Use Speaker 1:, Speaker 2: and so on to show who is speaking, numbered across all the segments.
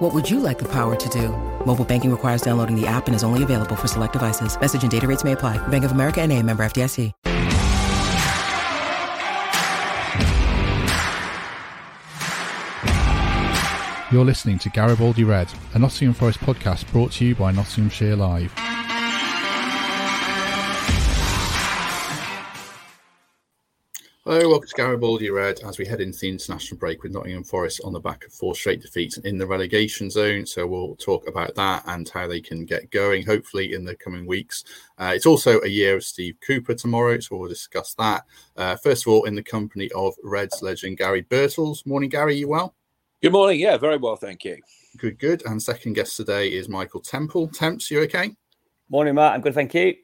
Speaker 1: What would you like the power to do? Mobile banking requires downloading the app and is only available for select devices. Message and data rates may apply. Bank of America and a member FDIC.
Speaker 2: You're listening to Garibaldi Red, a Nottingham Forest podcast brought to you by Nottinghamshire Live.
Speaker 3: Hello, welcome to Garibaldi Red as we head into the international break with Nottingham Forest on the back of four straight defeats in the relegation zone. So we'll talk about that and how they can get going, hopefully, in the coming weeks. Uh, it's also a year of Steve Cooper tomorrow, so we'll discuss that. Uh, first of all, in the company of Reds legend Garry Birtles. Morning, Garry, you well?
Speaker 4: Good morning. Yeah, very well, thank you.
Speaker 3: Good, good. And second guest today is Michael Temple. Temps, you okay?
Speaker 5: Morning, Matt. I'm good, thank you.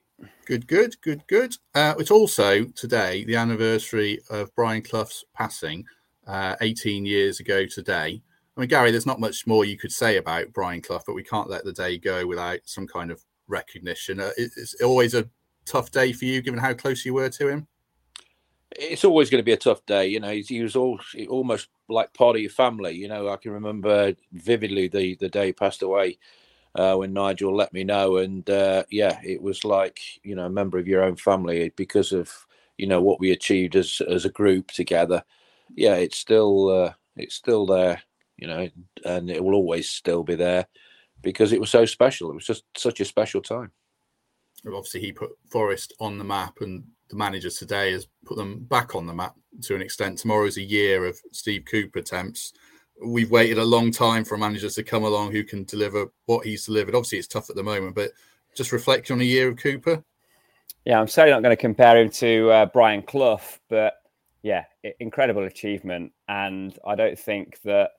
Speaker 3: Good, good, good, good. Uh, it's also today the anniversary of Brian Clough's passing, uh, 18 years ago today. I mean, Garry, there's not much more you could say about Brian Clough, but we can't let the day go without some kind of recognition. Uh, it's always a tough day for you, given how close you were to him
Speaker 4: it's always going to be a tough day. You know, he was all, almost like part of your family. You know, I can remember vividly the the day he passed away uh, when Nigel let me know, and uh, yeah, it was like you know a member of your own family because of you know what we achieved as as a group together. Yeah, it's still uh, it's still there. You know, and it will always still be there because it was so special. It was just such a special time.
Speaker 3: Obviously, he put Forest on the map and the managers today has put them back on the map to an extent. Tomorrow is a year of Steve Cooper Temps. We've waited a long time for managers to come along who can deliver what he's delivered. Obviously, it's tough at the moment, but just reflect on a year of Cooper.
Speaker 5: Yeah, I'm certainly not going to compare him to uh, Brian Clough, but yeah, incredible achievement. And I don't think that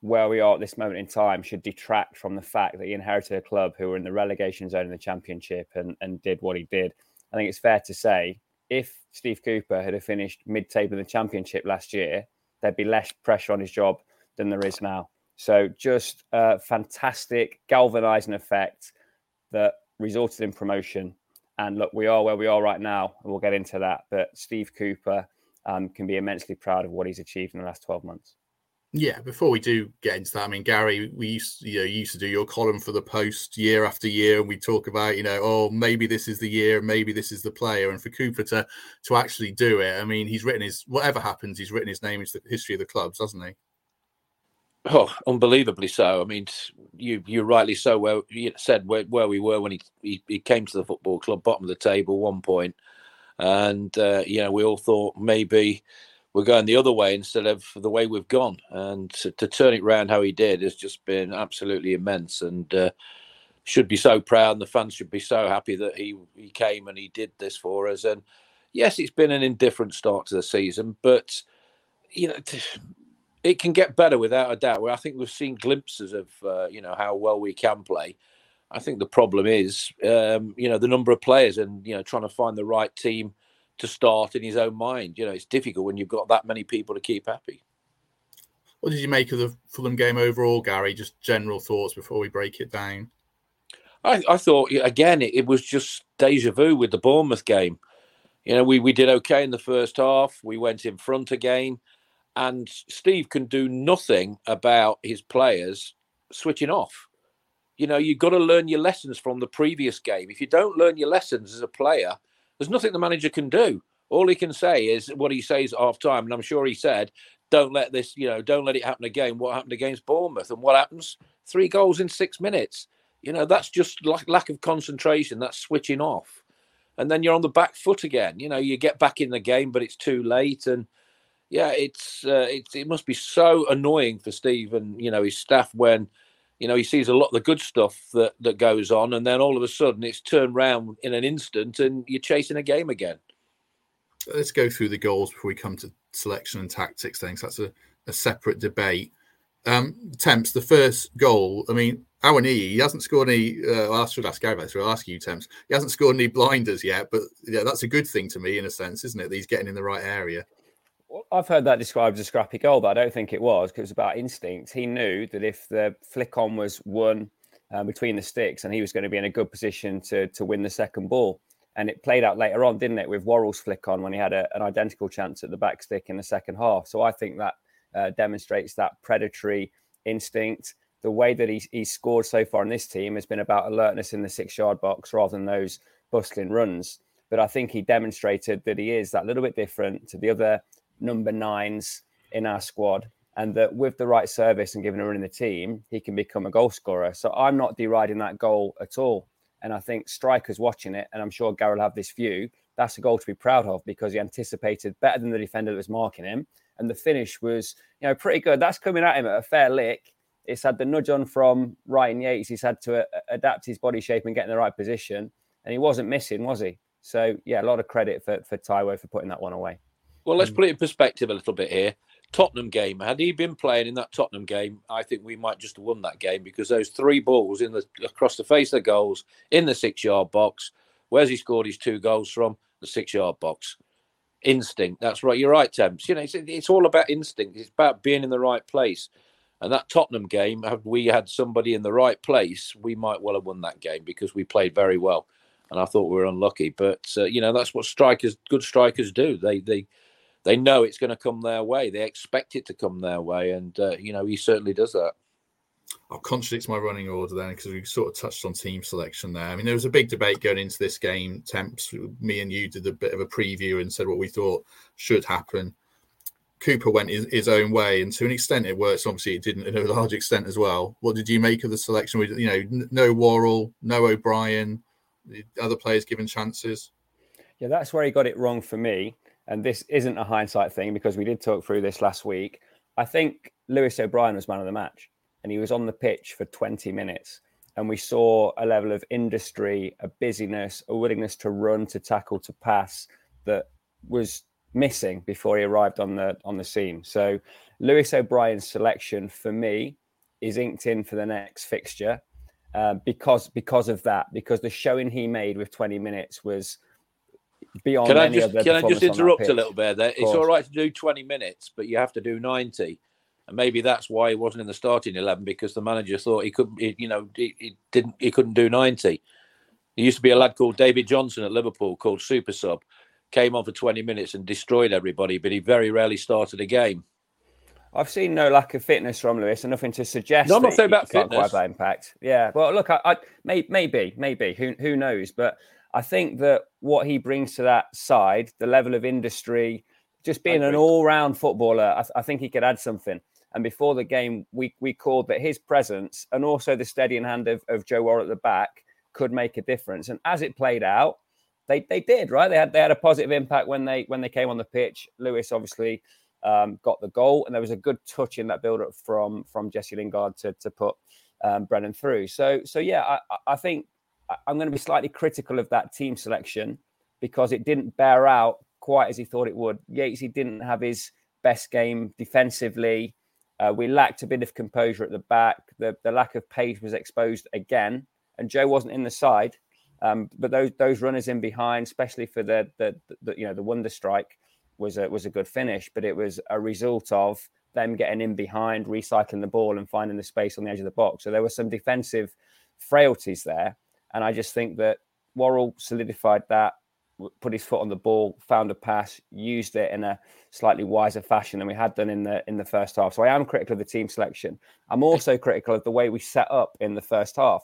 Speaker 5: where we are at this moment in time should detract from the fact that he inherited a club who were in the relegation zone in the championship and, and did what he did. I think it's fair to say if Steve Cooper had finished mid-table in the championship last year, there'd be less pressure on his job than there is now. So just a fantastic galvanizing effect that resulted in promotion. And look, we are where we are right now, and we'll get into that. But Steve Cooper um, can be immensely proud of what he's achieved in the last 12 months.
Speaker 3: Yeah, before we do get into that, I mean, Garry, we used you know used to do your column for the Post year after year, and we talk about you know, oh, maybe this is the year, maybe this is the player, and for Cooper to to actually do it, I mean, he's written his whatever happens, he's written his name into the history of the clubs, hasn't he?
Speaker 4: Oh, unbelievably so. I mean, you you rightly so well you said where, where we were when he, he, he came to the football club, bottom of the table, one point, and uh, you know we all thought maybe we're going the other way instead of the way we've gone. And to, to turn it round how he did has just been absolutely immense and uh, should be so proud. And the fans should be so happy that he, he came and he did this for us. And yes, it's been an indifferent start to the season, but you know, it can get better without a doubt. Where I think we've seen glimpses of uh, you know how well we can play. I think the problem is um, you know the number of players and you know trying to find the right team to start in his own mind. You know, it's difficult when you've got that many people to keep happy.
Speaker 3: What did you make of the Fulham game overall, Garry? Just general thoughts before we break it down.
Speaker 4: I, I thought again it, it, was just deja vu with the Bournemouth game. You know, we, we did okay in the first half. We went in front again, and Steve can do nothing about his players switching off. You know, you've got to learn your lessons from the previous game. If you don't learn your lessons as a player, there's nothing the manager can do. All he can say is what he says at half time. And I'm sure he said, don't let this, you know, don't let it happen again. What happened against Bournemouth? And what happens? Three goals in six minutes. You know, that's just like lack of concentration. That's switching off. And then you're on the back foot again. You know, you get back in the game, but it's too late. And yeah, it's uh, it's it must be so annoying for Steve and you know his staff when you know, he sees a lot of the good stuff that, that goes on, and then all of a sudden it's turned round in an instant and you're chasing a game again.
Speaker 3: Let's go through the goals before we come to selection and tactics things. That's a, a separate debate. Um, Temps, the first goal. I mean, Awoniyi, he hasn't scored any. Uh, I should ask Gary, so I'll ask you, Temps. He hasn't scored any blinders yet, but yeah, that's a good thing to me in a sense, isn't it? That he's getting in the right area.
Speaker 5: I've heard that described as a scrappy goal, but I don't think it was because it was about instinct. He knew that if the flick on was won uh, between the sticks, and he was going to be in a good position to to win the second ball. And it played out later on, didn't it, with Worrall's flick on when he had a, an identical chance at the back stick in the second half. So I think that uh, demonstrates that predatory instinct. The way that he's, he's scored so far in this team has been about alertness in the six yard box rather than those bustling runs. But I think he demonstrated that he is that little bit different to the other number nines in our squad and that with the right service and given a run in the team, he can become a goal scorer. So I'm not deriding that goal at all. And I think strikers watching it, and I'm sure Garry will have this view, that's a goal to be proud of because he anticipated better than the defender that was marking him. And the finish was, you know, pretty good. That's coming at him at a fair lick. It's had the nudge on from Ryan Yates. He's had to uh, adapt his body shape and get in the right position. And he wasn't missing, was he? So, yeah, a lot of credit for, for Taiwo for putting that one away.
Speaker 4: Well, let's put it in perspective a little bit here. Tottenham game. Had he been playing in that Tottenham game, I think we might just have won that game because those three balls in the across the face of the goals in the six yard box. Where's he scored his two goals from? The six yard box. Instinct. That's right. You're right, Temps. You know, it's, it's all about instinct. It's about being in the right place. And that Tottenham game, had we had somebody in the right place, we might well have won that game because we played very well. And I thought we were unlucky, but uh, you know that's what strikers, good strikers, do. They they they know it's going to come their way. They expect it to come their way, and uh, you know he certainly does that.
Speaker 3: I'll contradict my running order then because we sort of touched on team selection there. I mean, there was a big debate going into this game. Temps, me and you did a bit of a preview and said what we thought should happen. Cooper went his, his own way, and to an extent it works. Obviously, it didn't in a large extent as well. What did you make of the selection? With you know, no Worrall, no O'Brien, the other players given chances.
Speaker 5: Yeah, that's where he got it wrong for me and this isn't a hindsight thing because we did talk through this last week. I think Lewis O'Brien was man of the match, and he was on the pitch for 20 minutes. And we saw a level of industry, a busyness, a willingness to run, to tackle, to pass that was missing before he arrived on the on the scene. So Lewis O'Brien's selection for me is inked in for the next fixture uh, because because of that. Because the showing he made with 20 minutes was beyond
Speaker 4: can
Speaker 5: I
Speaker 4: just, can I just interrupt a little bit there? It's all right to do 20 minutes, but you have to do 90. And maybe that's why he wasn't in the starting 11 because the manager thought he couldn't, you know, he, he, didn't, he couldn't do 90. There used to be a lad called David Johnson at Liverpool called Super Sub, came on for 20 minutes and destroyed everybody, but he very rarely started a game.
Speaker 5: I've seen no lack of fitness from Lewis, and nothing to suggest.
Speaker 4: No, I'm not saying about fitness.
Speaker 5: That impact. Yeah, well, look, I, I may, maybe, maybe who who knows, but I think that what he brings to that side, the level of industry, just being an all-round footballer, I, th- I, think he could add something. And before the game, we we called that his presence and also the steadying hand of, of Joe Worrall at the back could make a difference. And as it played out, they they did right. They had they had a positive impact when they when they came on the pitch. Lewis obviously um, got the goal, and there was a good touch in that build up from from Jesse Lingard to to put um, Brennan through. So so yeah, I, I think I'm going to be slightly critical of that team selection because it didn't bear out quite as he thought it would. Yates, he didn't have his best game defensively. Uh, we lacked a bit of composure at the back. The, the lack of pace was exposed again, and Joe wasn't in the side. Um, but those those runners in behind, especially for the, the, the you know the wonder strike, was a was a good finish. But it was a result of them getting in behind, recycling the ball, and finding the space on the edge of the box. So there were some defensive frailties there. And I just think that Worrall solidified that, put his foot on the ball, found a pass, used it in a slightly wiser fashion than we had done in the in the first half. So I am critical of the team selection. I'm also critical of the way we set up in the first half.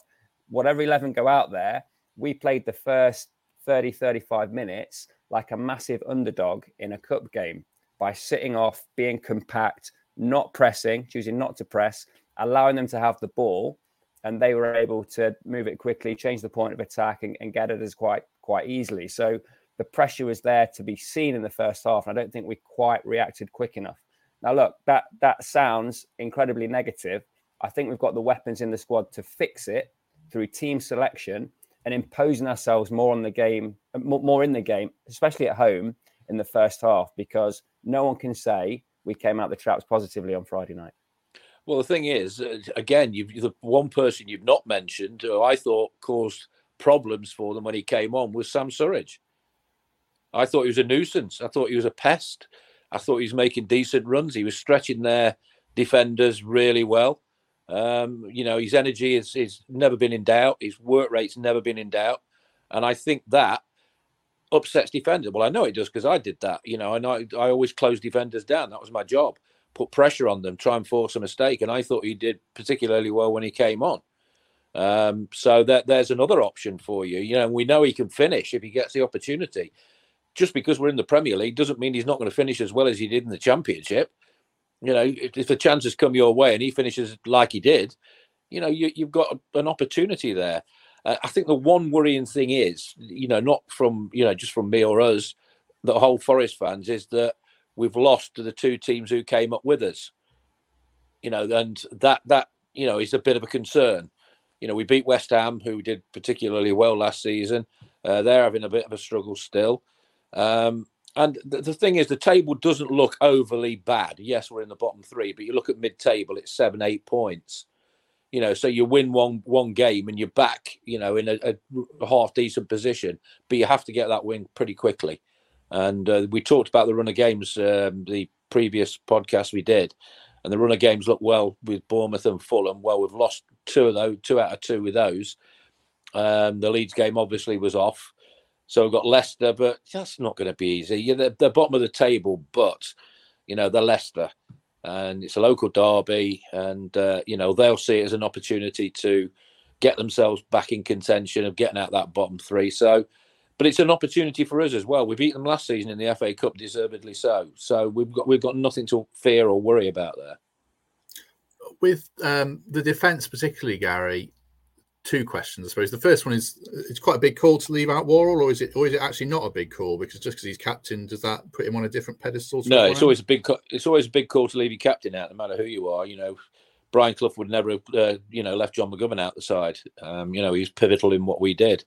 Speaker 5: Whatever 11 go out there, we played the first 30, 35 minutes like a massive underdog in a cup game by sitting off, being compact, not pressing, choosing not to press, allowing them to have the ball and they were able to move it quickly, change the point of attack, and, and get it as quite quite easily. So the pressure was there to be seen in the first half, and I don't think we quite reacted quick enough. Now, look, that that sounds incredibly negative. I think we've got the weapons in the squad to fix it through team selection and imposing ourselves more on the game, more in the game, especially at home in the first half, because no one can say we came out the traps positively on Friday night.
Speaker 4: Well, the thing is, uh, again, you've the one person you've not mentioned who I thought caused problems for them when he came on was Sam Surridge. I thought he was a nuisance. I thought he was a pest. I thought he was making decent runs. He was stretching their defenders really well. Um, you know, his energy is, is never been in doubt. His work rate's never been in doubt. And I think that upsets defenders. Well, I know it does because I did that. You know, and I, I always close defenders down. That was my job. Put pressure on them, try and force a mistake. And I thought he did particularly well when he came on. Um, so that there's another option for you. You know, we know he can finish if he gets the opportunity. Just because we're in the Premier League doesn't mean he's not going to finish as well as he did in the Championship. You know, if, if the chances come your way and he finishes like he did, you know, you, have got an opportunity there. Uh, I think the one worrying thing is, you know, not from you know just from me or us, the whole Forest fans, is that we've lost to the two teams who came up with us. You know, and that that you know is a bit of a concern. You know, we beat West Ham, who did particularly well last season. Uh, they're having a bit of a struggle still. Um, and the, the, thing is, the table doesn't look overly bad. Yes, we're in the bottom three, but you look at mid-table; it's seven, eight points. You know, so you win one one game and you're back. You know, in a, a half decent position, but you have to get that win pretty quickly. And uh, we talked about the run of games um, the previous podcast we did, and the run of games look well with Bournemouth and Fulham. Well, we've lost two of those, two out of two with those. Um, the Leeds game obviously was off, so we've got Leicester, but that's not going to be easy. You're the, the bottom of the table, but you know they're Leicester, and it's a local derby, and uh, you know they'll see it as an opportunity to get themselves back in contention of getting out that bottom three. So but it's an opportunity for us as well. We beat them last season in the FA Cup, deservedly so. So we've got we've got nothing to fear or worry about there.
Speaker 3: With um, the defence, particularly Garry, two questions. I suppose the first one is: it's quite a big call to leave out Worrall, or is it, or is it actually not a big call? Because just because he's captain, does that put him on a different pedestal?
Speaker 4: No, it's always a big. It's always a big call to leave your captain out, no matter who you are. You know, Brian Clough would never have, uh, you know, left John McGovern out the side. Um, you know, he's pivotal in what we did.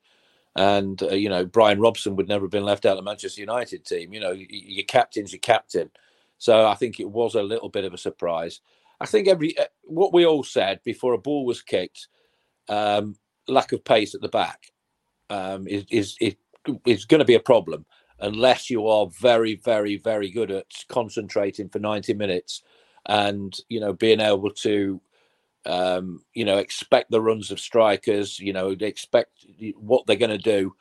Speaker 4: And uh, you know, Brian Robson would never have been left out of the Manchester United team. You know, your captain's your captain. So I think it was a little bit of a surprise. I think every uh, what we all said before a ball was kicked, um, lack of pace at the back um, is is it is going to be a problem unless you are very very very good at concentrating for 90 minutes and you know being able to um, you know, expect the runs of strikers, you know, expect what they're going to do.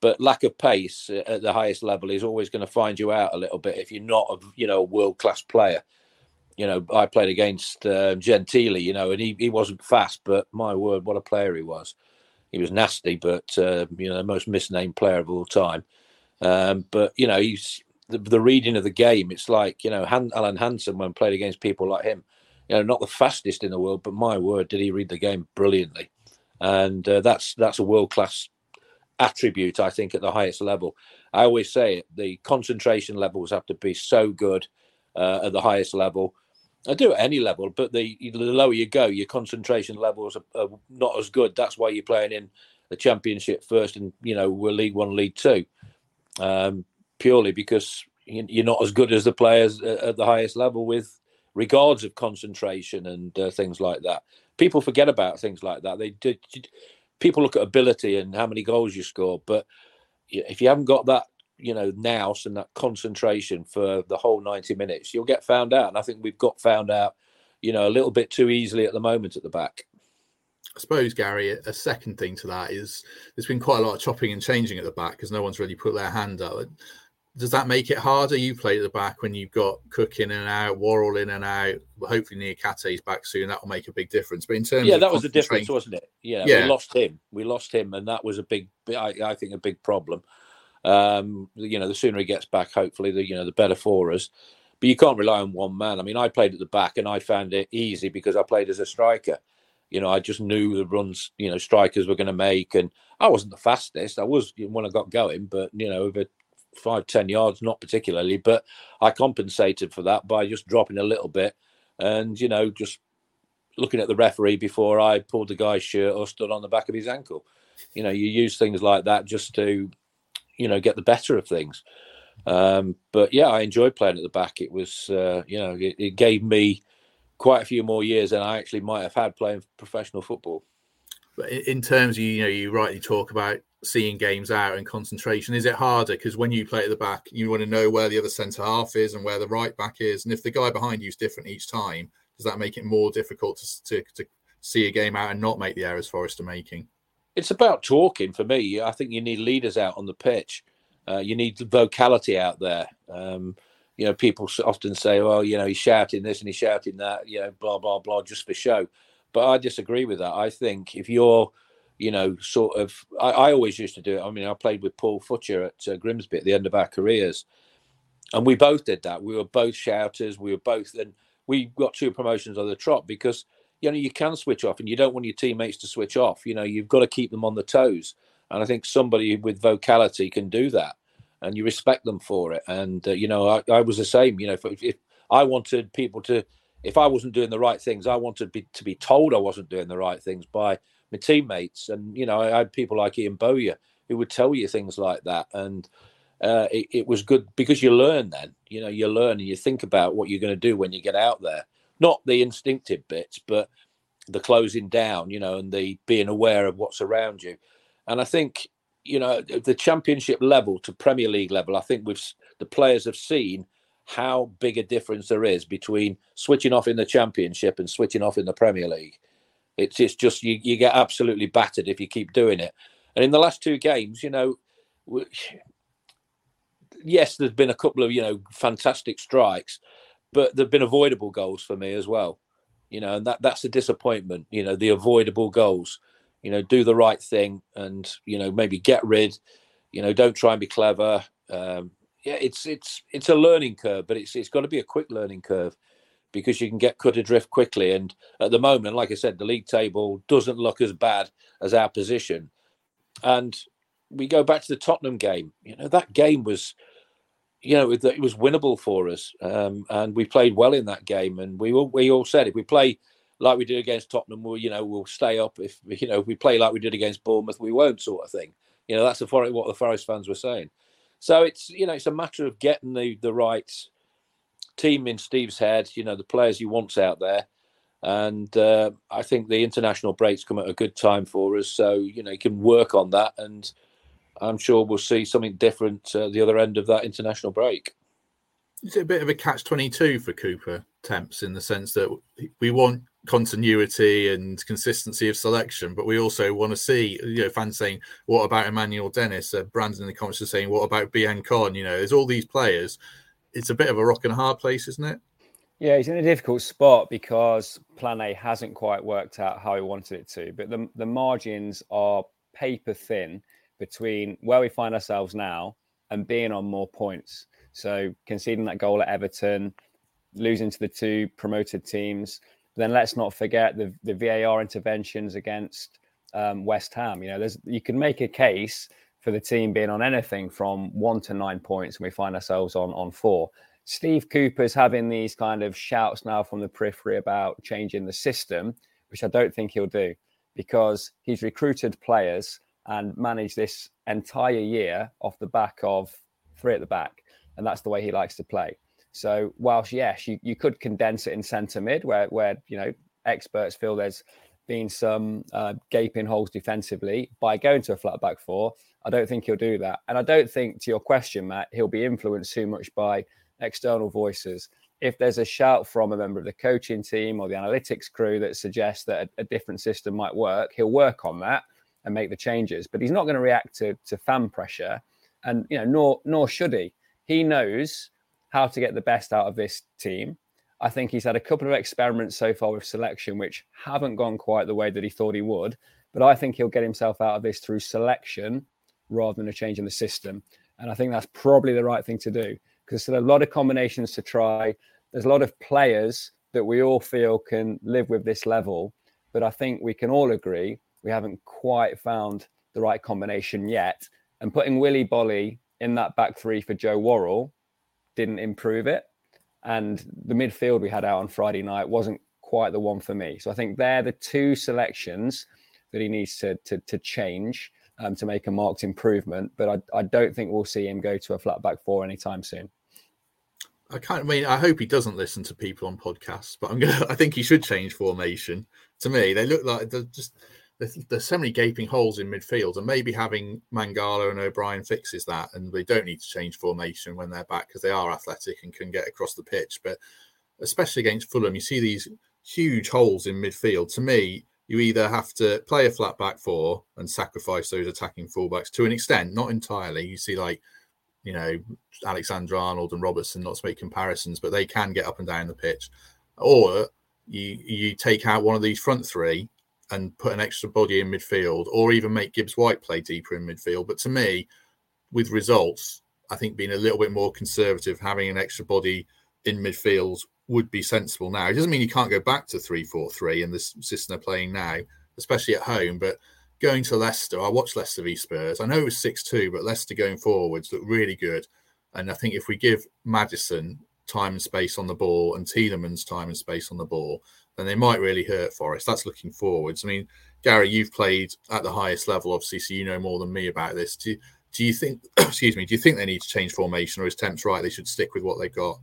Speaker 4: But lack of pace at the highest level is always going to find you out a little bit if you're not, a, you know, a world class player. You know, I played against uh, Gentile, you know, and he, he wasn't fast, but my word, what a player he was. He was nasty, but, uh, you know, the most misnamed player of all time. Um, but, you know, he's the, the, reading of the game. It's like, you know, Han, Alan Hansen, when played against people like him, you know, not the fastest in the world, but my word, did he read the game brilliantly? And uh, that's that's a world class attribute, I think, at the highest level. I always say it: the concentration levels have to be so good uh, at the highest level. I do at any level, but the, the lower you go, your concentration levels are, are, not as good. That's why you're playing in the championship first, and you know we're League One, League Two, um, purely because you're not as good as the players at the highest level with regards of concentration and uh, things like that. People forget about things like that. They do, people look at ability and how many goals you score, but if you haven't got that, you know, nous and that concentration for the whole 90 minutes, you'll get found out. And I think we've got found out, you know, a little bit too easily at the moment at the back.
Speaker 3: I suppose, Garry, a second thing to that is there's been quite a lot of chopping and changing at the back because no one's really put their hand up does that make it harder? You play at the back when you've got Cook in and out, Worrall in and out. Hopefully, is back soon. That will make a big difference. But in terms,
Speaker 4: yeah, that was the difference, wasn't it? Yeah, yeah, we lost him. We lost him, and that was a big, I, I think, a big problem. Um, you know, the sooner he gets back, hopefully, the you know, the better for us. But you can't rely on one man. I mean, I played at the back, and I found it easy because I played as a striker. You know, I just knew the runs, you know, strikers were going to make, and I wasn't the fastest. I was when I got going, but you know, over five, ten yards, not particularly, but I compensated for that by just dropping a little bit and, you know, just looking at the referee before I pulled the guy's shirt or stood on the back of his ankle. You know, you use things like that just to, you know, get the better of things. Um, but yeah, I enjoyed playing at the back. It was, uh, you know, it, it, gave me quite a few more years than I actually might have had playing professional football.
Speaker 3: But in terms of you know, you rightly talk about seeing games out and concentration. Is it harder because when you play at the back, you want to know where the other centre half is and where the right back is, and if the guy behind you is different each time, does that make it more difficult to, to, to see a game out and not make the errors Forest are making?
Speaker 4: It's about talking for me. I think you need leaders out on the pitch. Uh, you need the vocality out there. Um, you know, people often say, "Well, you know, he's shouting this and he's shouting that," you know, blah blah blah, just for show. But I disagree with that. I think if you're, you know, sort of, I, I always used to do it. I mean, I played with Paul Futcher at uh, Grimsby at the end of our careers, and we both did that. We were both shouters. We were both, and we got two promotions on the trot because you know you can switch off, and you don't want your teammates to switch off. You know, you've got to keep them on the toes, and I think somebody with vocality can do that, and you respect them for it. And uh, you know, I, I, was the same. You know, if, if I wanted people to, if I wasn't doing the right things, I wanted to be, to be told I wasn't doing the right things by my teammates. And you know, I had people like Ian Bowyer who would tell you things like that, and uh, it, it, was good because you learn then. You know, you learn and you think about what you're going to do when you get out there. Not the instinctive bits, but the closing down, you know, and the being aware of what's around you. And I think, you know, the championship level to Premier League level, I think we've the players have seen how big a difference there is between switching off in the championship and switching off in the Premier League. It's, it's just you, you get absolutely battered if you keep doing it. And in the last two games, you know, yes, there's been a couple of you know fantastic strikes, but there've been avoidable goals for me as well. You know, and that that's a disappointment. You know, the avoidable goals. You know, do the right thing and you know maybe get rid. You know, don't try and be clever. Um, yeah, it's it's it's a learning curve, but it's it's got to be a quick learning curve because you can get cut adrift quickly. And at the moment, like I said, the league table doesn't look as bad as our position. And we go back to the Tottenham game. You know, that game was you know, it, was winnable for us, um, and we played well in that game. And we all, we all said if we play like we did against Tottenham, we'll you know we'll stay up. If you know if we play like we did against Bournemouth, we won't, sort of thing. You know, that's the what the Forest fans were saying. So it's you know it's a matter of getting the the right team in Steve's head. You know, the players he wants out there. And uh, I think the international breaks come at a good time for us. So, you know, he can work on that and I'm sure we'll see something different at the other end of that international break.
Speaker 3: Is it a bit of a catch 22 for Cooper Temps in the sense that we want continuity and consistency of selection, but we also want to see, you know, fans saying, what about Emmanuel Dennis? Uh, Brandon in the comments are saying, what about Biancone? You know, there's all these players. It's a bit of a rock and hard place, isn't it?
Speaker 5: Yeah, he's in a difficult spot because Plan A hasn't quite worked out how he wanted it to, but the, the margins are paper thin between where we find ourselves now and being on more points. So conceding that goal at Everton, losing to the two promoted teams. Then let's not forget the, the VAR interventions against um, West Ham. You know, there's you can make a case for the team being on anything from one to nine points, and we find ourselves on on four. Steve Cooper's having these kind of shouts now from the periphery about changing the system, which I don't think he'll do because he's recruited players and managed this entire year off the back of three at the back. And that's the way he likes to play. So, whilst yes, you, you could condense it in centre mid, where where you know experts feel there's been some uh, gaping holes defensively by going to a flat back four. I don't think he'll do that, and I don't think, to your question, Matt, he'll be influenced too much by external voices. If there's a shout from a member of the coaching team or the analytics crew that suggests that a, a different system might work, he'll work on that and make the changes. But he's not going to react to, to fan pressure, and you know, nor nor should he. He knows how to get the best out of this team. I think he's had a couple of experiments so far with selection, which haven't gone quite the way that he thought he would. But I think he'll get himself out of this through selection rather than a change in the system. And I think that's probably the right thing to do because there's a lot of combinations to try. There's a lot of players that we all feel can live with this level. But I think we can all agree we haven't quite found the right combination yet. And putting Willy Boly in that back three for Joe Worrall didn't improve it. And the midfield we had out on Friday night wasn't quite the one for me. So I think they're the two selections that he needs to to, to change um, to make a marked improvement. But I, I don't think we'll see him go to a flat back four anytime soon.
Speaker 3: I can't I mean I hope he doesn't listen to people on podcasts, but I'm gonna I think he should change formation. To me, they look like they're just there's, so many gaping holes in midfield, and maybe having Mangala and O'Brien fixes that, and they don't need to change formation when they're back because they are athletic and can get across the pitch. But especially against Fulham, you see these huge holes in midfield. To me, you either have to play a flat back four and sacrifice those attacking fullbacks to an extent, not entirely. You see, like, you know, Alexander Arnold and Robertson, not to make comparisons, but they can get up and down the pitch. Or you you take out one of these front three and put an extra body in midfield, or even make Gibbs White play deeper in midfield. But to me, with results, I think being a little bit more conservative, having an extra body in midfield would be sensible now. It doesn't mean you can't go back to three four three in the system they're playing now, especially at home. But going to Leicester, I watched Leicester v Spurs. I know it was six two, but Leicester going forwards looked really good. And I think if we give Maddison time and space on the ball and Tielemans time and space on the ball, then they might really hurt Forest. That's looking forwards. I mean, Garry, you've played at the highest level, obviously, so you know more than me about this. Do you, do you think, excuse me, do you think they need to change formation, or is Temps right? They should stick with what they've got.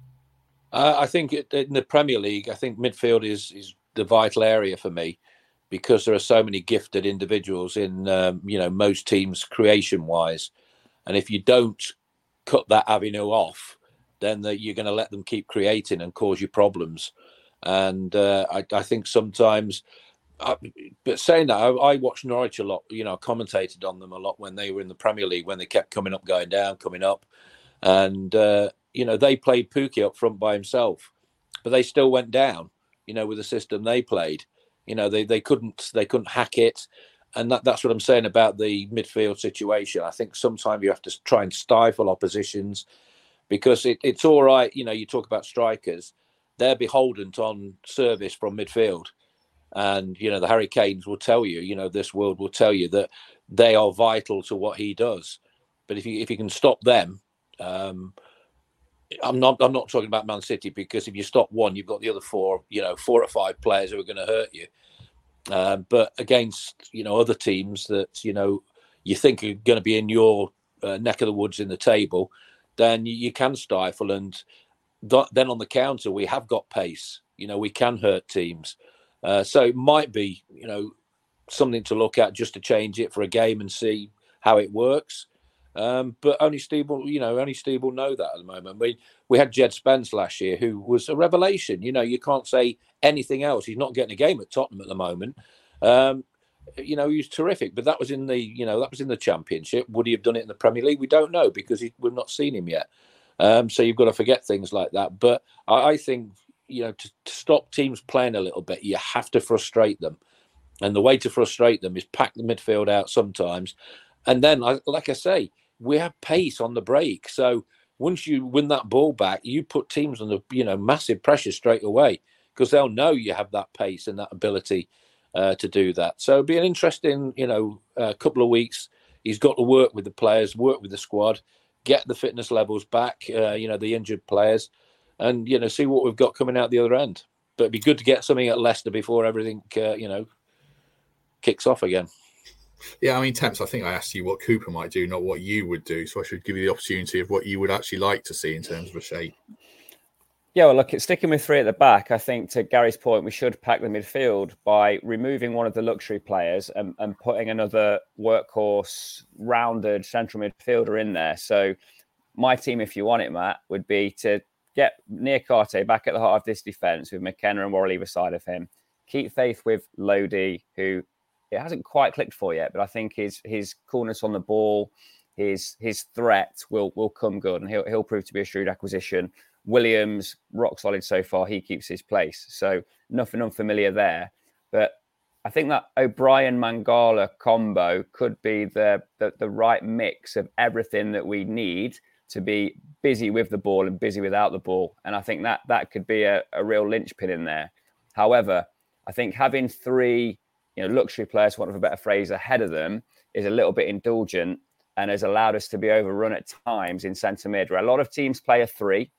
Speaker 4: Uh, I think in the Premier League, I think midfield is is the vital area for me because there are so many gifted individuals in um, you know most teams creation wise, and if you don't cut that avenue off, then the, you're going to let them keep creating and cause you problems. And uh, I, I, think sometimes, uh, but saying that, I, I watched Norwich a lot. You know, I commentated on them a lot when they were in the Premier League when they kept coming up, going down, coming up, and uh, you know, they played Pukki up front by himself, but they still went down. You know, with the system they played, you know, they they couldn't they couldn't hack it, and that, that's what I'm saying about the midfield situation. I think sometimes you have to try and stifle oppositions because it, it's all right. You know, you talk about strikers; they're beholden on service from midfield, and you know the Harry Kanes will tell you. You know, this world will tell you that they are vital to what he does. But if you if you can stop them, um, I'm not. I'm not talking about Man City because if you stop one, you've got the other four. You know, four or five players who are going to hurt you. Uh, but against you know other teams that you know you think are going to be in your uh, neck of the woods in the table, then you, you can stifle. And th- then on the counter, we have got pace. You know, we can hurt teams. Uh, so it might be you know something to look at just to change it for a game and see how it works. Um, but only Steve will, you know, only Steve will know that at the moment. We we had Jed Spence last year, who was a revelation. You know, you can't say anything else. He's not getting a game at Tottenham at the moment. Um, you know, he's terrific. But that was in the, you know, that was in the Championship. Would he have done it in the Premier League? We don't know because he, we've not seen him yet. Um, so you've got to forget things like that. But I, I think, you know, to, to stop teams playing a little bit, you have to frustrate them. And the way to frustrate them is pack the midfield out sometimes. And then, like I say, we have pace on the break. So once you win that ball back, you put teams under you know massive pressure straight away because they'll know you have that pace and that ability uh, to do that. So it'll be an interesting you know uh, couple of weeks. He's got to work with the players, work with the squad, get the fitness levels back. Uh, you know the injured players, and you know see what we've got coming out the other end. But it'd be good to get something at Leicester before everything uh, you know kicks off again.
Speaker 3: Yeah, I mean, Temps, I think I asked you what Cooper might do, not what you would do. So I should give you the opportunity of what you would actually like to see in terms of a shape.
Speaker 5: Yeah, well, look, sticking with three at the back, I think to Garry's point, we should pack the midfield by removing one of the luxury players and, and putting another workhorse, rounded central midfielder in there. So, my team, if you want it, Matt, would be to get Niakhaté back at the heart of this defence with McKenna and Worrall either side of him. Keep faith with Lodi, who it hasn't quite clicked for yet, but I think his his coolness on the ball, his his threat will will come good, and he'll he'll prove to be a shrewd acquisition. Williams rock solid so far; he keeps his place, so nothing unfamiliar there. But I think that O'Brien Mangala combo could be the, the the right mix of everything that we need to be busy with the ball and busy without the ball, and I think that that could be a, a real linchpin in there. However, I think having three you know, luxury players, want of a better phrase, ahead of them is a little bit indulgent and has allowed us to be overrun at times in centre mid, where a lot of teams play a three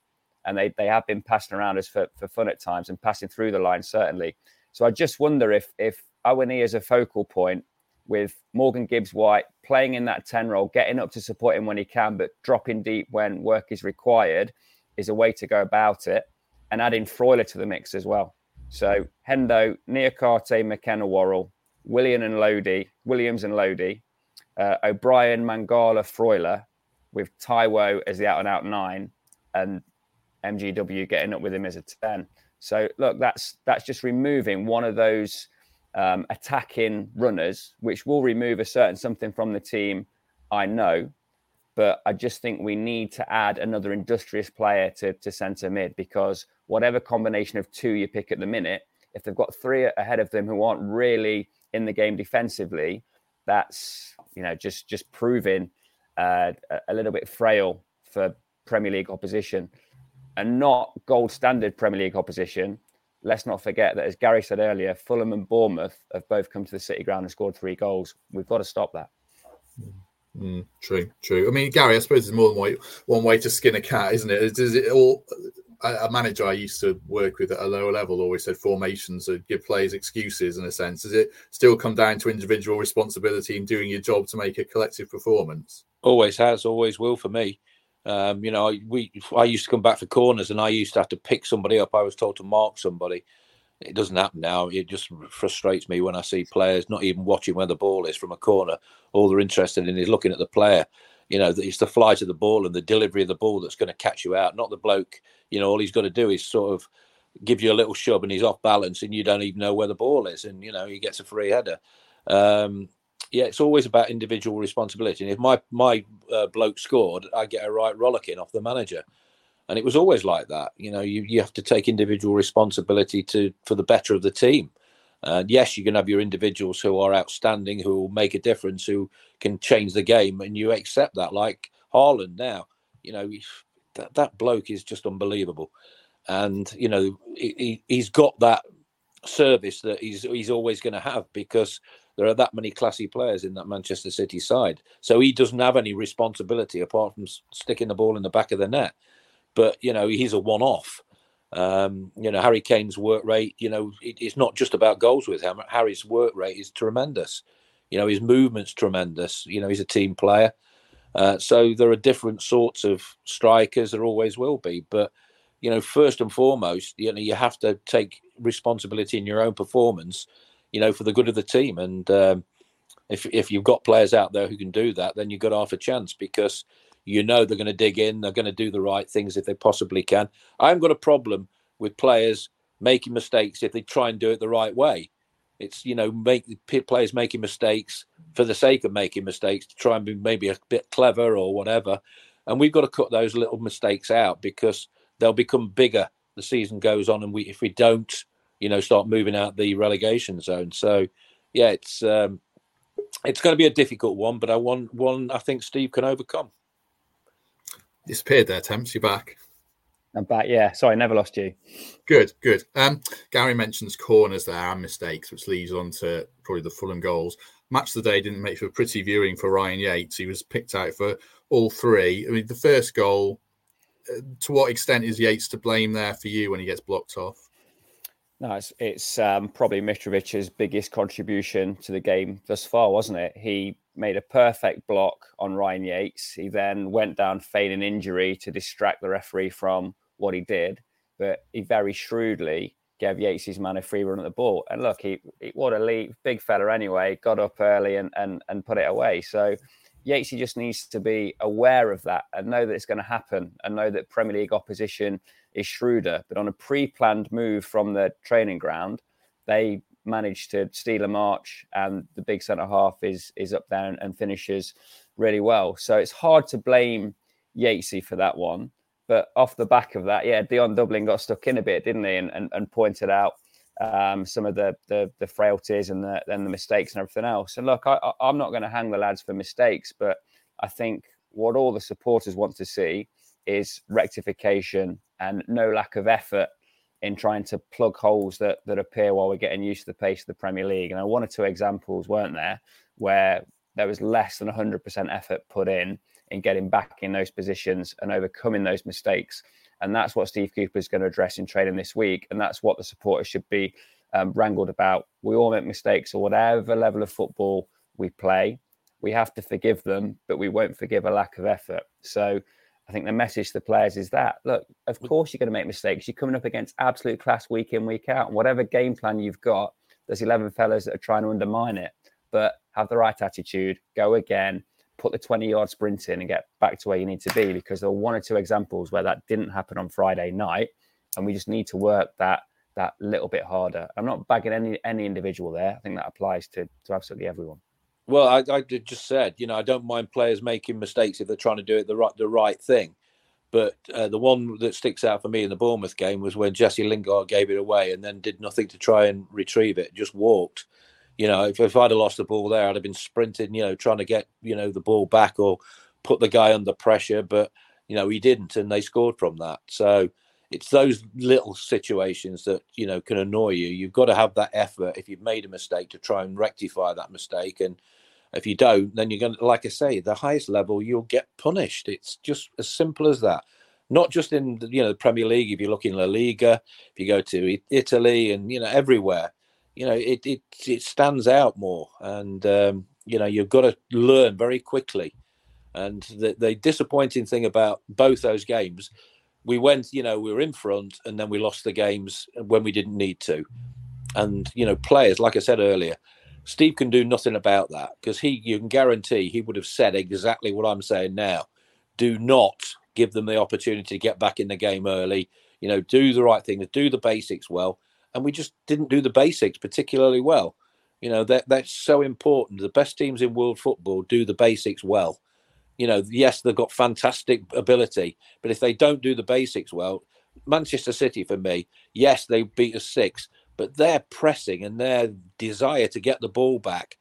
Speaker 5: and they, they have been passing around us for, for fun at times and passing through the line, certainly. So I just wonder if if Awoniyi is a focal point with Morgan Gibbs White playing in that 10 role, getting up to support him when he can, but dropping deep when work is required, is a way to go about it, and adding Freuler to the mix as well. So Hendo, Niakhaté, McKenna, Worrall, William and Lodi, Williams and Lodi, uh, O'Brien, Mangala, Freuler, with Taiwo as the out and out nine, and MGW getting up with him as a ten. So look, that's that's just removing one of those um, attacking runners, which will remove a certain something from the team. I know, but I just think we need to add another industrious player to, to centre mid because whatever combination of two you pick at the minute, if they've got three ahead of them who aren't really in the game defensively, that's you know just just proving uh, a little bit frail for Premier League opposition and not gold standard Premier League opposition. Let's not forget that, as Garry said earlier, Fulham and Bournemouth have both come to the City ground and scored three goals. We've got to stop that.
Speaker 3: Mm, true, true. I mean, Garry, I suppose there's more than one way, one way to skin a cat, isn't it? Is, is it all? A manager I used to work with at a lower level always said formations would give players excuses in a sense. Does it still come down to individual responsibility in doing your job to make a collective performance?
Speaker 4: Always has, always will for me. Um, you know, we I used to come back for corners and I used to have to pick somebody up. I was told to mark somebody. It doesn't happen now. It just frustrates me when I see players not even watching where the ball is from a corner. All they're interested in is looking at the player. You know, it's the flight of the ball and the delivery of the ball that's going to catch you out, not the bloke. You know, all he's got to do is sort of give you a little shove and he's off balance and you don't even know where the ball is. And, you know, he gets a free header. Um, yeah, it's always about individual responsibility. And if my my uh, bloke scored, I get a right rollicking off the manager and it was always like that. You know, you, you have to take individual responsibility to for the better of the team. And yes, you can have your individuals who are outstanding, who will make a difference, who can change the game, and you accept that. Like Haaland now, you know, that, that bloke is just unbelievable, and you know, he, he's got that service that he's he's always going to have because there are that many classy players in that Manchester City side. So he doesn't have any responsibility apart from sticking the ball in the back of the net but you know he's a one-off. Um, you know Harry Kane's work rate. You know it, it's not just about goals with him. Harry's work rate is tremendous. You know his movement's tremendous. You know he's a team player. Uh, so there are different sorts of strikers. There always will be, but you know first and foremost, you know you have to take responsibility in your own performance. You know for the good of the team, and um, if if you've got players out there who can do that, then you've got half a chance because you know they're going to dig in, they're going to do the right things if they possibly can. I haven't got a problem with players making mistakes if they try and do it the right way. It's you know make players making mistakes for the sake of making mistakes to try and be maybe a bit clever or whatever, and we've got to cut those little mistakes out because they'll become bigger the season goes on, and we if we don't you know start moving out the relegation zone. So yeah, it's um, it's going to be a difficult one, but I want one I think Steve can overcome
Speaker 3: disappeared there, Temps. You're back.
Speaker 5: I'm back. Yeah. Sorry, never lost you.
Speaker 3: Good, good. Um, Garry mentions corners there and mistakes, which leads on to probably the Fulham goals. Match of the day didn't make for a pretty viewing for Ryan Yates. He was picked out for all three. I mean, the first goal, uh, to what extent is Yates to blame there for you when he gets blocked off?
Speaker 5: No, it's, it's um, probably Mitrovic's biggest contribution to the game thus far, wasn't it? He made a perfect block on Ryan Yates. He then went down feigning injury to distract the referee from what he did, but he very shrewdly gave Yates' his man a free run at the ball. And look, he, he what a lead, big fella anyway, got up early and, and, and put it away. So Yates just needs to be aware of that and know that it's going to happen and know that Premier League opposition is shrewder. But on a pre-planned move from the training ground, they managed to steal a march, and the big centre half is is up there and, and, finishes really well. So it's hard to blame Yatesy for that one. But off the back of that, yeah, Dion Dublin got stuck in a bit, didn't he? And and, and pointed out um, some of the, the, the frailties and the and the mistakes and everything else. And look, I, I'm not going to hang the lads for mistakes, but I think what all the supporters want to see is rectification and no lack of effort in trying to plug holes that that appear while we're getting used to the pace of the Premier League. And one or two examples weren't there where there was less than 100% effort put in in getting back in those positions and overcoming those mistakes. And that's what Steve Cooper is going to address in training this week. And that's what the supporters should be um, wrangled about. We all make mistakes or whatever level of football we play. We have to forgive them, but we won't forgive a lack of effort. So I think the message to the players is that look, of course you're going to make mistakes. You're coming up against absolute class week in, week out. And whatever game plan you've got, there's 11 fellas that are trying to undermine it. But have the right attitude, go again, put the 20 yard sprint in and get back to where you need to be because there were one or two examples where that didn't happen on Friday night. And we just need to work that that little bit harder. I'm not bagging any any individual there. I think that applies to, to absolutely everyone.
Speaker 4: Well, I, I just said, you know, I don't mind players making mistakes if they're trying to do it the right the right thing. But uh, the one that sticks out for me in the Bournemouth game was when Jesse Lingard gave it away and then did nothing to try and retrieve it, just walked you know, if, if I'd have lost the ball there, I'd have been sprinting, you know, trying to get, you know, the ball back or put the guy under pressure. But, you know, he didn't and they scored from that. So it's those little situations that, you know, can annoy you. You've got to have that effort if you've made a mistake to try and rectify that mistake. And if you don't, then you're going to, like I say, the highest level, you'll get punished. It's just as simple as that not just in you know the Premier League. If you look in La Liga, if you go to Italy, and you know everywhere, you know it it it stands out more, and um, you know you've got to learn very quickly. And the, the disappointing thing about both those games, we went, you know, we were in front, and then we lost the games when we didn't need to. And you know, players, like I said earlier, Steve can do nothing about that because he, you can guarantee, he would have said exactly what I'm saying now. Do not give them the opportunity to get back in the game early. You know, do the right thing, do the basics well, and we just didn't do the basics particularly well. You know that that's so important. The best teams in world football do the basics well. You know, yes, they've got fantastic ability, but if they don't do the basics well, Manchester City for me, yes, they beat us six, but their pressing and their desire to get the ball back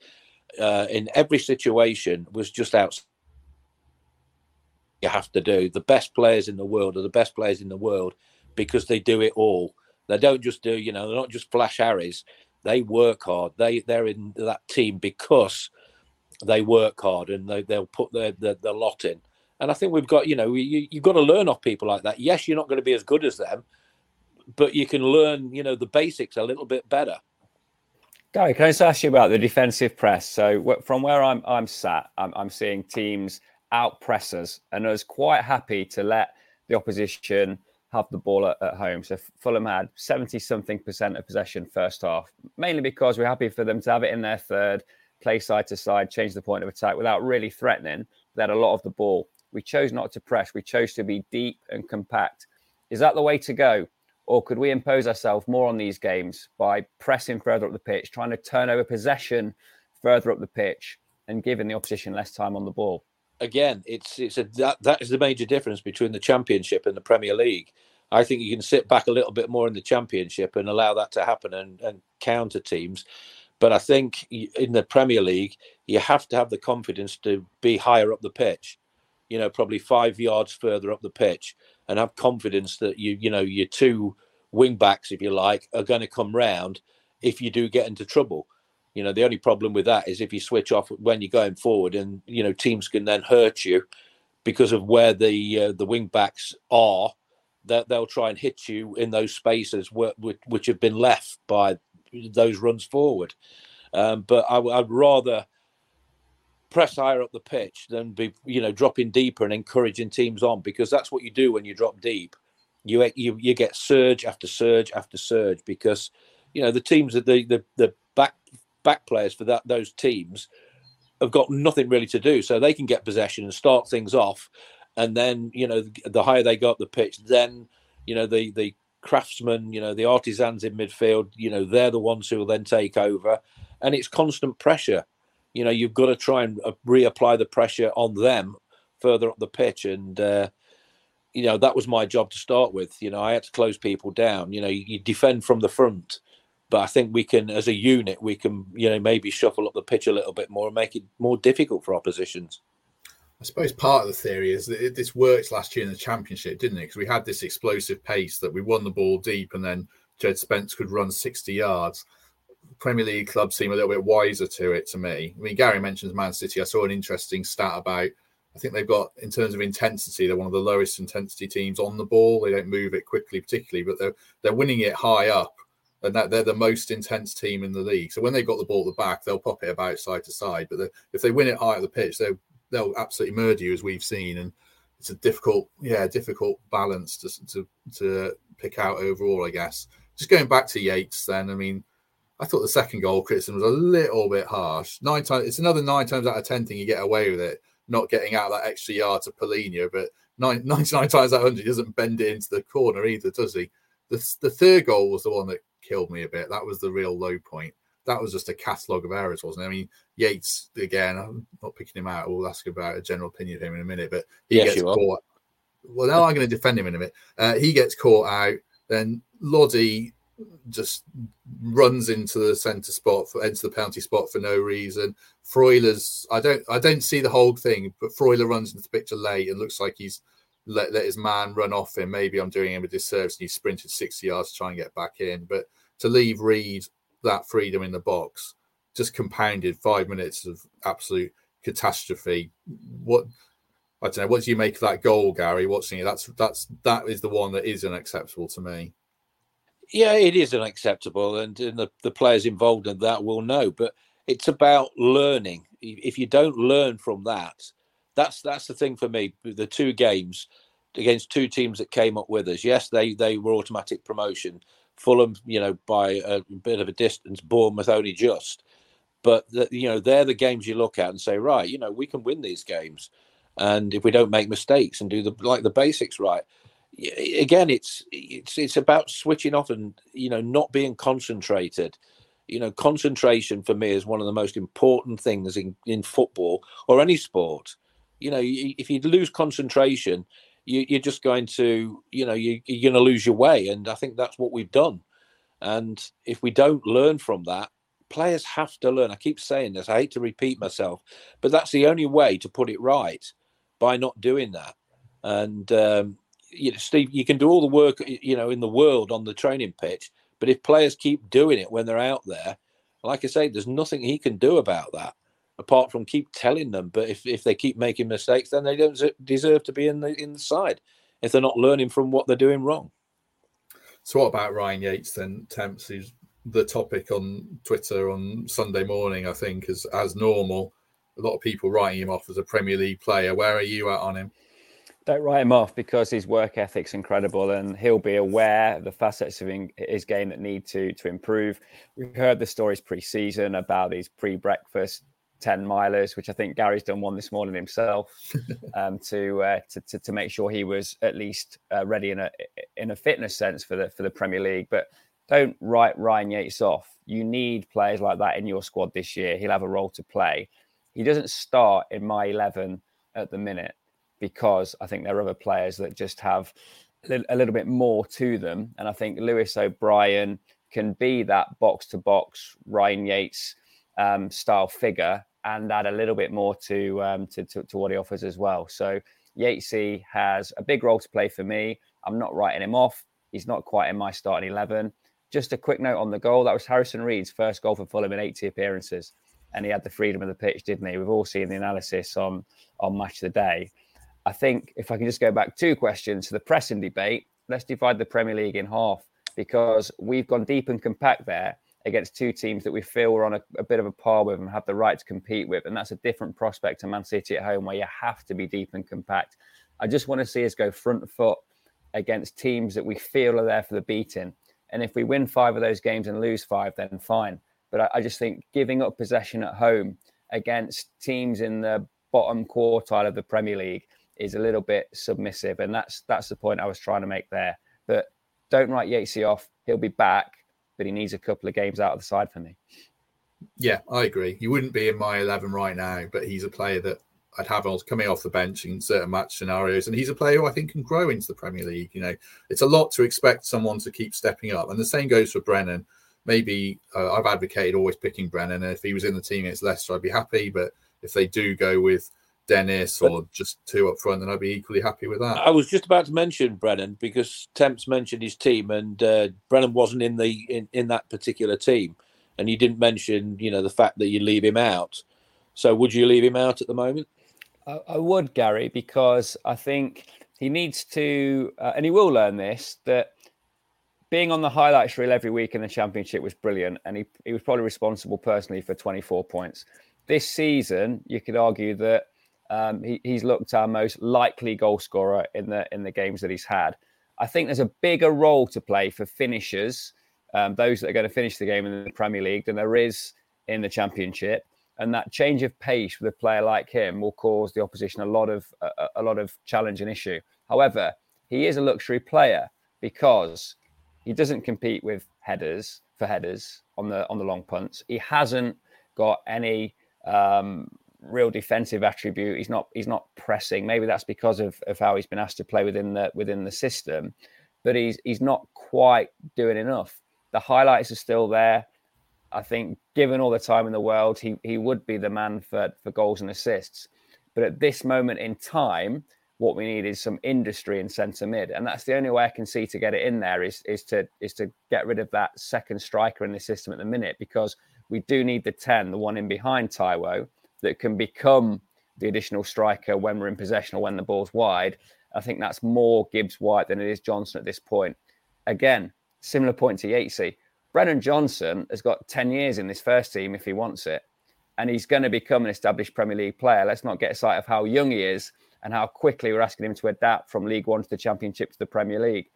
Speaker 4: uh, in every situation was just out. You have to do the best players in the world are the best players in the world because they do it all they don't just do, you know, they're not just flash Harrys. They work hard. They they're in that team because they work hard and they they'll put their their lot in. And I think we've got, you know, you, you've got to learn off people like that. Yes, you're not going to be as good as them, but you can learn, you know, the basics a little bit better.
Speaker 5: Garry, can I just ask you about the defensive press? So from where I'm I'm sat, I'm, I'm seeing teams out pressers and I was quite happy to let the opposition have the ball at, at home. So Fulham had 70 something percent of possession first half, mainly because we're happy for them to have it in their third, play side to side, change the point of attack without really threatening. They had a lot of the ball. We chose not to press. We chose to be deep and compact. Is that the way to go? Or could we impose ourselves more on these games by pressing further up the pitch, trying to turn over possession further up the pitch and giving the opposition less time on the ball?
Speaker 4: again, it's it's a that that is the major difference between the Championship and the Premier League. I think you can sit back a little bit more in the Championship and allow that to happen and, and counter teams. But I think in the Premier League, you have to have the confidence to be higher up the pitch. You know, probably five yards further up the pitch, and have confidence that you you know your two wing backs, if you like, are going to come round if you do get into trouble you know, the only problem with that is if you switch off when you're going forward, and you know teams can then hurt you because of where the uh, the wing backs are. That they'll try and hit you in those spaces which, which have been left by those runs forward. Um, but I, would rather press higher up the pitch than be you know dropping deeper and encouraging teams on because that's what you do when you drop deep. You you you get surge after surge after surge because you know the teams that the the the back back players for that those teams have got nothing really to do, so they can get possession and start things off, and then you know the higher they go up the pitch, then you know the the craftsmen, you know the artisans in midfield, you know they're the ones who will then take over, and it's constant pressure. You know you've got to try and uh, reapply the pressure on them further up the pitch, and uh, you know that was my job to start with. You know I had to close people down. You know you, you defend from the front but I think we can, as a unit, we can, you know, maybe shuffle up the pitch a little bit more and make it more difficult for oppositions.
Speaker 3: I suppose part of the theory is that this worked last year in the championship, didn't it? Because we had this explosive pace that we won the ball deep, and then Jed Spence could run sixty yards. Premier League clubs seem a little bit wiser to it to me. I mean, Garry mentions Man City. I saw an interesting stat about. I think they've got, in terms of intensity, they're one of the lowest intensity teams on the ball. They don't move it quickly, particularly, but they're they're winning it high up and that they're the most intense team in the league. So when they've got the ball at the back, they'll pop it about side to side. But if they win it high at the pitch, they'll they'll absolutely murder you, as we've seen. And it's a difficult, yeah, difficult balance to to to pick out overall. I guess. Just going back to Yates, then I mean, I thought the second goal criticism was a little bit harsh. Nine times, it's another nine times out of ten thing you get away with it, not getting out that extra yard to Palhinha, but nine, 99 times out of 100, he doesn't bend it into the corner either, does he? The, the third goal was the one that killed me a bit. That was the real low point. That was just a catalogue of errors, wasn't it? I mean, Yates, again, I'm not picking him out. We'll ask about a general opinion of him in a minute, but he
Speaker 4: Yes,
Speaker 3: gets caught. Well, now I'm going to defend him in a minute. Uh, he gets caught out. Then Lodi just runs into the centre spot for into the penalty spot for no reason. Freuler's I don't I don't see the whole thing, but Freuler runs into the picture late and looks like he's let, let his man run off him. Maybe I'm doing him a disservice and he sprinted 60 yards to try and get back in. But to leave Reed that freedom in the box just compounded five minutes of absolute catastrophe. What I don't know. What do you make of that goal, Garry? Watching it, that's that's that is the one that is unacceptable to me.
Speaker 4: Yeah, it is unacceptable, and, and the, the players involved in that will know. But it's about learning. If you don't learn from that, that's that's the thing for me. The two games against two teams that came up with us. Yes, they they were automatic promotion. Fulham, you know, by a bit of a distance. Bournemouth only just. But the, you know, they're the games you look at and say, right, you know, we can win these games, and if we don't make mistakes and do the like the basics right, again, it's it's it's about switching off and you know not being concentrated. You know, concentration for me is one of the most important things in in football or any sport. You know, if you lose concentration, you, you're just going to, you know, you, you're going to lose your way, and I think that's what we've done. And if we don't learn from that, players have to learn. I keep saying this. I hate to repeat myself, but that's the only way to put it right by not doing that. And um, you know, Steve, you can do all the work you know in the world on the training pitch, but if players keep doing it when they're out there, like I say, there's nothing he can do about that apart from keep telling them. But if, if they keep making mistakes, then they don't deserve to be in the in the side if they're not learning from what they're doing wrong.
Speaker 3: So, what about Ryan Yates then? Temps, who's the topic on Twitter on Sunday morning, I think, as as normal. A lot of people writing him off as a Premier League player. Where are you at on him?
Speaker 5: Don't write him off because his work ethic's incredible and he'll be aware of the facets of his game that need to to improve. We've heard the stories pre-season about these pre-breakfast 10 milers, which I think Garry's done one this morning himself um, to, uh, to, to to make sure he was at least uh, ready in a in a fitness sense for the for the Premier League. But don't write Ryan Yates off. You need players like that in your squad this year. He'll have a role to play. He doesn't start in my 11 at the minute because I think there are other players that just have a little, bit more to them. And I think Lewis O'Brien can be that box to box Ryan Yates um, style figure and add a little bit more to, um, to, to to what he offers as well. So Yatesy has a big role to play for me. I'm not writing him off. He's not quite in my starting eleven. Just a quick note on the goal. That was Harrison Reed's first goal for Fulham in 80 appearances, and he had the freedom of the pitch, didn't he? We've all seen the analysis on on Match of the Day. I think if I can just go back two questions to the pressing debate, let's divide the Premier League in half because we've gone deep and compact there against two teams that we feel we're on a, a bit of a par with and have the right to compete with. And that's a different prospect to Man City at home where you have to be deep and compact. I just want to see us go front foot against teams that we feel are there for the beating. And if we win five of those games and lose five, then fine. But I, I just think giving up possession at home against teams in the bottom quartile of the Premier League is a little bit submissive, and that's that's the point I was trying to make there. But don't write Yatesy off; he'll be back, but he needs a couple of games out of the side for me.
Speaker 3: Yeah, I agree. He wouldn't be in my 11 right now, but he's a player that I'd have on coming off the bench in certain match scenarios. And he's a player who I think can grow into the Premier League. You know, it's a lot to expect someone to keep stepping up. And the same goes for Brennan. Maybe uh, I've advocated always picking Brennan. And if he was in the team against Leicester, I'd be happy. But if they do go with Dennis or just two up front, then I'd be equally happy with that.
Speaker 4: I was just about to mention Brennan because Temps mentioned his team, and uh, Brennan wasn't in the in, in that particular team, and you didn't mention you know the fact that you leave him out. So would you leave him out at the moment?
Speaker 5: I, I would, Garry, because I think he needs to, uh, and he will learn this that being on the highlights reel every week in the championship was brilliant, and he, he was probably responsible personally for 24 points. This season, you could argue that Um, he, he's looked our most likely goal scorer in the in the games that he's had. I think there's a bigger role to play for finishers, um, those that are going to finish the game in the Premier League, than there is in the Championship. And that change of pace with a player like him will cause the opposition a lot of a, a lot of challenge and issue. However, he is a luxury player because he doesn't compete with headers for headers on the on the long punts. He hasn't got any um, real defensive attribute. He's not he's not pressing. Maybe that's because of, of how he's been asked to play within the within the system, but he's he's not quite doing enough. The highlights are still there. I think given all the time in the world, he he would be the man for for goals and assists. But at this moment in time, what we need is some industry in centre mid, and that's the only way I can see to get it in there is is to is to get rid of that second striker in the system at the minute because we do need the ten, the one in behind Taiwo, that can become the additional striker when we're in possession or when the ball's wide. I think that's more Gibbs White than it is Johnson at this point. Again, similar point to Yatesy. Brennan Johnson has got 10 years in this first team if he wants it. And he's going to become an established Premier League player. Let's not get sight of how young he is and how quickly we're asking him to adapt from League One to the Championship to the Premier League.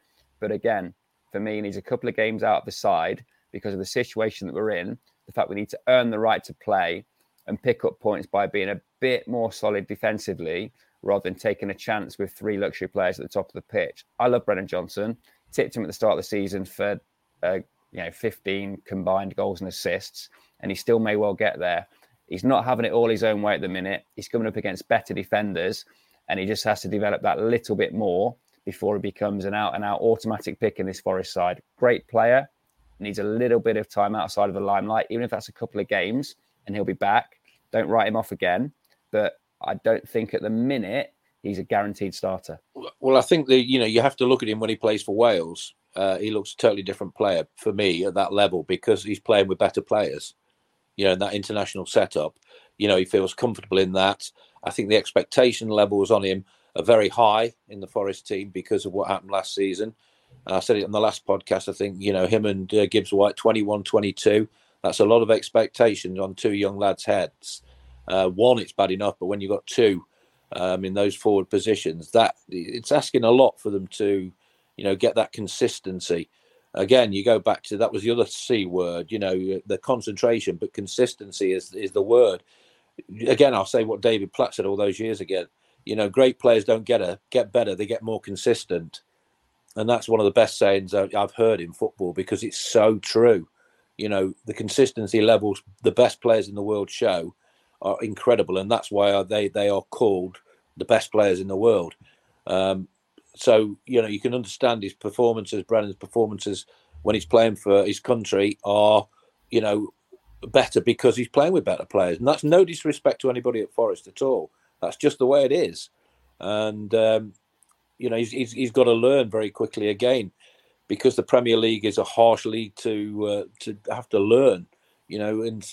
Speaker 5: But again, for me, he needs a couple of games out of the side because of the situation that we're in, the fact we need to earn the right to play and pick up points by being a bit more solid defensively rather than taking a chance with three luxury players at the top of the pitch. I love Brennan Johnson. Tipped him at the start of the season for uh, you know 15 combined goals and assists, and he still may well get there. He's not having it all his own way at the minute. He's coming up against better defenders, and he just has to develop that little bit more before he becomes an out and out automatic pick in this Forest side. Great player, needs a little bit of time outside of the limelight, even if that's a couple of games and he'll be back. Don't write him off again. But I don't think at the minute he's a guaranteed starter.
Speaker 4: Well, I think that you know you have to look at him when he plays for Wales. Uh, he looks a totally different player for me at that level because he's playing with better players. You know, in that international setup, you know, he feels comfortable in that. I think the expectation levels on him are very high in the Forest team because of what happened last season. And I said it on the last podcast. I think, you know, him and uh, Gibbs White, 21 22, that's a lot of expectations on two young lads' heads. Uh, one, it's bad enough, but when you've got two um, in those forward positions, that it's asking a lot for them to, you know, get that consistency. Again, you go back to that was the other C word, you know, the concentration, but consistency is is the word. Again, I'll say what David Platt said all those years ago. You know, great players don't get a get better; they get more consistent, and that's one of the best sayings I've heard in football because it's so true you know the consistency levels the best players in the world show are incredible, and that's why they they are called the best players in the world. Um, so you know you can understand his performances, Brennan's performances when he's playing for his country are you know better because he's playing with better players, and that's no disrespect to anybody at Forest at all. That's just the way it is, and um, you know he's, he's, he's got to learn very quickly again because the Premier League is a harsh league to uh, to have to learn. You know, and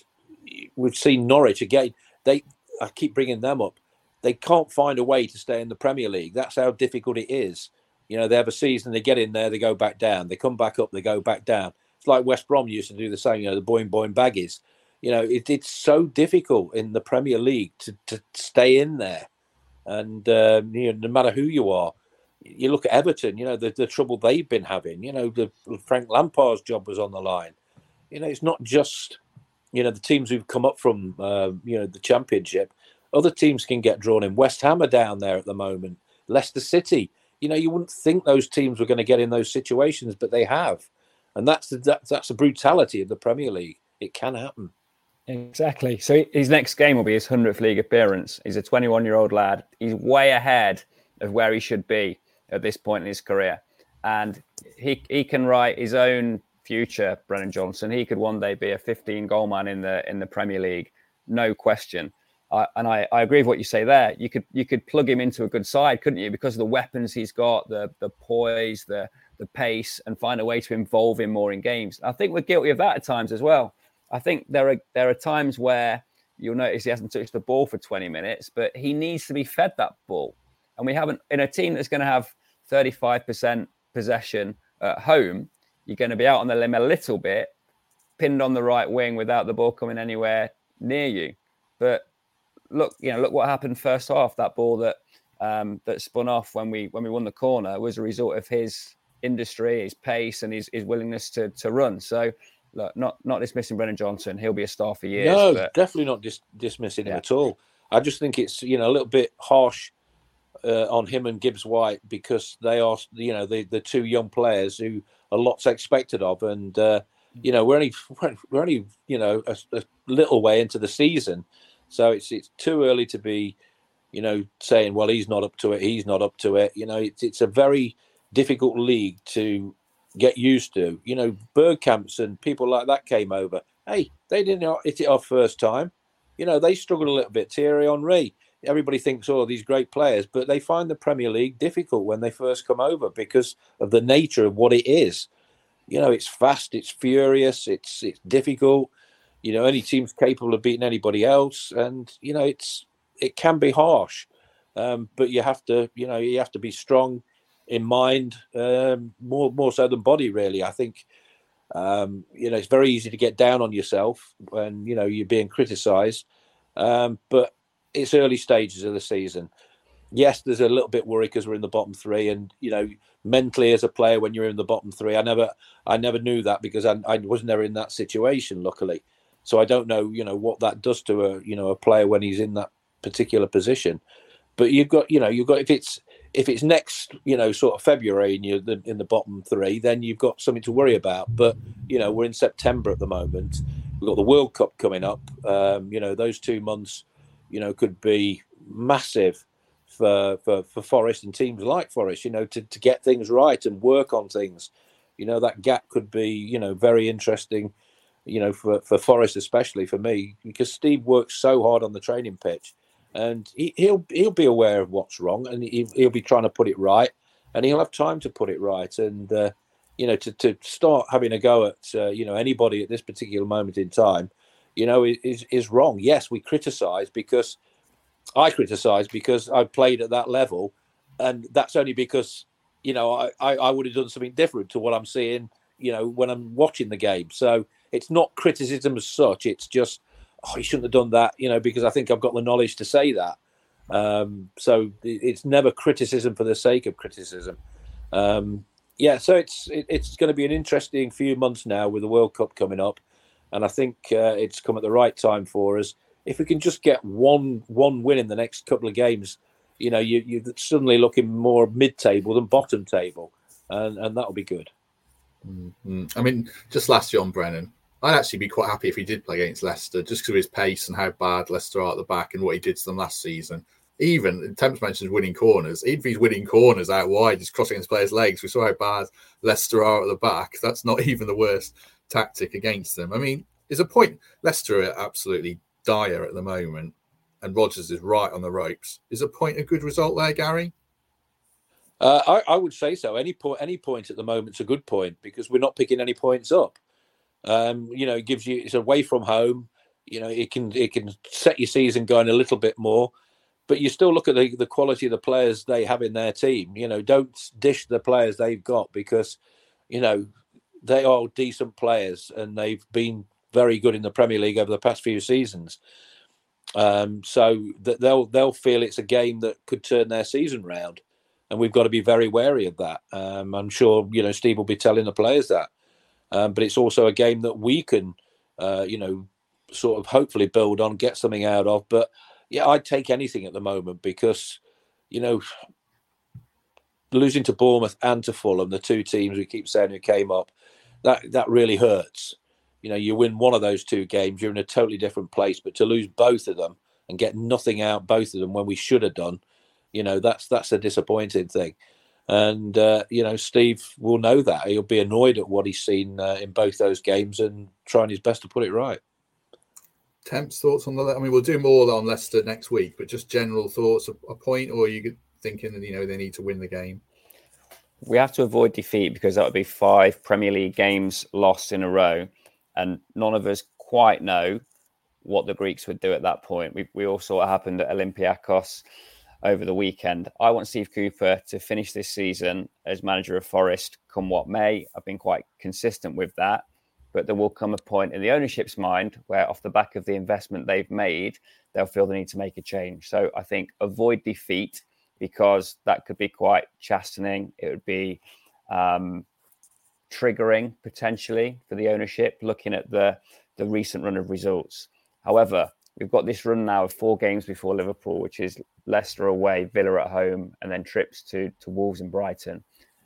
Speaker 4: we've seen Norwich again. They I keep bringing them up. They can't find a way to stay in the Premier League. That's how difficult it is. You know, they have a season, they get in there, they go back down. They come back up, they go back down. It's like West Brom used to do the same. You know, the boing boing baggies. You know, it, it's so difficult in the Premier League to to stay in there, and um, you know, no matter who you are you look at Everton, you know, the, the trouble they've been having, you know, the Frank Lampard's job was on the line. You know, it's not just, you know, the teams who've come up from, uh, you know, the championship. Other teams can get drawn in. West Ham are down there at the moment. Leicester City. You know, you wouldn't think those teams were going to get in those situations, but they have. And that's the, that's, that's the brutality of the Premier League. It can happen.
Speaker 5: Exactly. So his next game will be his 100th league appearance. He's a 21 year old lad. He's way ahead of where he should be at this point in his career. And he he can write his own future, Brennan Johnson. He could one day be a 15 goal man in the in the Premier League, no question. And I, I agree with what you say there. You could you could plug him into a good side, couldn't you? Because of the weapons he's got, the the poise, the the pace, and find a way to involve him more in games. I think we're guilty of that at times as well. I think there are there are times where you'll notice he hasn't touched the ball for 20 minutes, but he needs to be fed that ball. And we haven't in a team that's going to have 35% possession at home, you're going to be out on the limb a little bit, pinned on the right wing without the ball coming anywhere near you. But look, you know, look what happened first half. That ball that um, that spun off when we when we won the corner was a result of his industry, his pace, and his, his willingness to to run. So, look, not not dismissing Brennan Johnson. He'll be a star for years.
Speaker 4: No,
Speaker 5: but...
Speaker 4: definitely not dis- dismissing him at all. I just think it's you know a little bit harsh uh, on him and Gibbs White because they are you know the the two young players who a lot's expected of, and uh, you know we're only we're only you know a, a, little way into the season, so it's it's too early to be you know saying well he's not up to it, he's not up to it. You know it's it's a very difficult league to get used to. You know Bergkamps and people like that came over. Hey, they didn't hit it off first time. You know they struggled a little bit. Thierry Henry everybody thinks, oh, these great players, but they find the Premier League difficult when they first come over because of the nature of what it is. You know, it's fast, it's furious, it's it's difficult. You know, any team's capable of beating anybody else, and you know, it's it can be harsh, um, but you have to, you know, you have to be strong in mind, um, more more so than body. Really, I think. Um, you know, it's very easy to get down on yourself when you know you're being criticised. Um, but it's early stages of the season. Yes, there's a little bit worry because we're in the bottom three, and you know, mentally as a player when you're in the bottom three, I never, I never knew that because I, I was never in that situation, luckily. So I don't know, you know, what that does to a, you know, a player when he's in that particular position. But you've got, you know, you've got if it's if it's next, you know, sort of February and you're in the bottom three, then you've got something to worry about. But you know, we're in September at the moment. We've got the World Cup coming up. Um, you know, those two months you know, could be massive for, for, for Forest and teams like Forest, you know, to, to get things right and work on things. You know, that gap could be, you know, very interesting, you know, for, for Forest, especially for me, because Steve works so hard on the training pitch and he, will he'll be aware of what's wrong and he, will be trying to put it right and he'll have time to put it right. And, uh, you know, to, to start having a go at, uh, you know, anybody at this particular moment in time, you know, is is wrong. Yes, we criticise because I criticise because I played at that level, and that's only because you know I, I, I would have done something different to what I'm seeing. You know, when I'm watching the game, so it's not criticism as such. It's just oh, you shouldn't have done that. You know, because I think I've got the knowledge to say that. Um, so it's never criticism for the sake of criticism. Um, yeah, so it's it, it's going to be an interesting few months now with the World Cup coming up and I think uh, it's come at the right time for us. If we can just get one one win in the next couple of games, you know, you, you're suddenly looking more mid-table than bottom table, and, and that'll be good.
Speaker 3: Mm-hmm. I mean, just last year on Brennan, I'd actually be quite happy if he did play against Leicester, just because of his pace and how bad Leicester are at the back and what he did to them last season. Even Temps mentions winning corners. Even if he's winning corners out wide, just crossing his players' legs, we saw how bad Leicester are at the back. That's not even the worst tactic against them. I mean, there's a point. Leicester are absolutely dire at the moment, and Rodgers is right on the ropes. Is a point a good result there, Garry?
Speaker 4: Uh, I, I, would say so. Any point, any point at the moment is a good point because we're not picking any points up. Um, you know, it gives you it's away from home. You know, it can it can set your season going a little bit more, but you still look at the, the quality of the players they have in their team. You know, don't dish the players they've got because, you know, they are decent players and they've been very good in the Premier League over the past few seasons. Um, so that they'll they'll feel it's a game that could turn their season round, and we've got to be very wary of that. Um, I'm sure you know Steve will be telling the players that, um, but it's also a game that we can, uh, you know, sort of hopefully build on, get something out of. But yeah, I'd take anything at the moment because, you know, losing to Bournemouth and to Fulham, the two teams we keep saying who came up, that that really hurts. You know, you win one of those two games, you're in a totally different place. But to lose both of them and get nothing out both of them when we should have done, you know, that's that's a disappointing thing. And uh, you know, Steve will know that he'll be annoyed at what he's seen uh, in both those games and trying his best to put it right.
Speaker 3: Temps thoughts on the. I mean, we'll do more on Leicester next week, but just general thoughts. A, point, or you thinking that you know they need to win the game?
Speaker 5: We have to avoid defeat because that would be five Premier League games lost in a row, and none of us quite know what the Greeks would do at that point. We, we all saw what happened at Olympiacos over the weekend. I want Steve Cooper to finish this season as manager of Forest come what may. I've been quite consistent with that. but there will come a point in the ownership's mind where, off the back of the investment they've made, they'll feel the need to make a change. So I think avoid defeat because that could be quite chastening. It would be um, triggering potentially for the ownership, looking at the the recent run of results. However, we've got this run now of four games before Liverpool, which is Leicester away, Villa at home, and then trips to to Wolves and Brighton.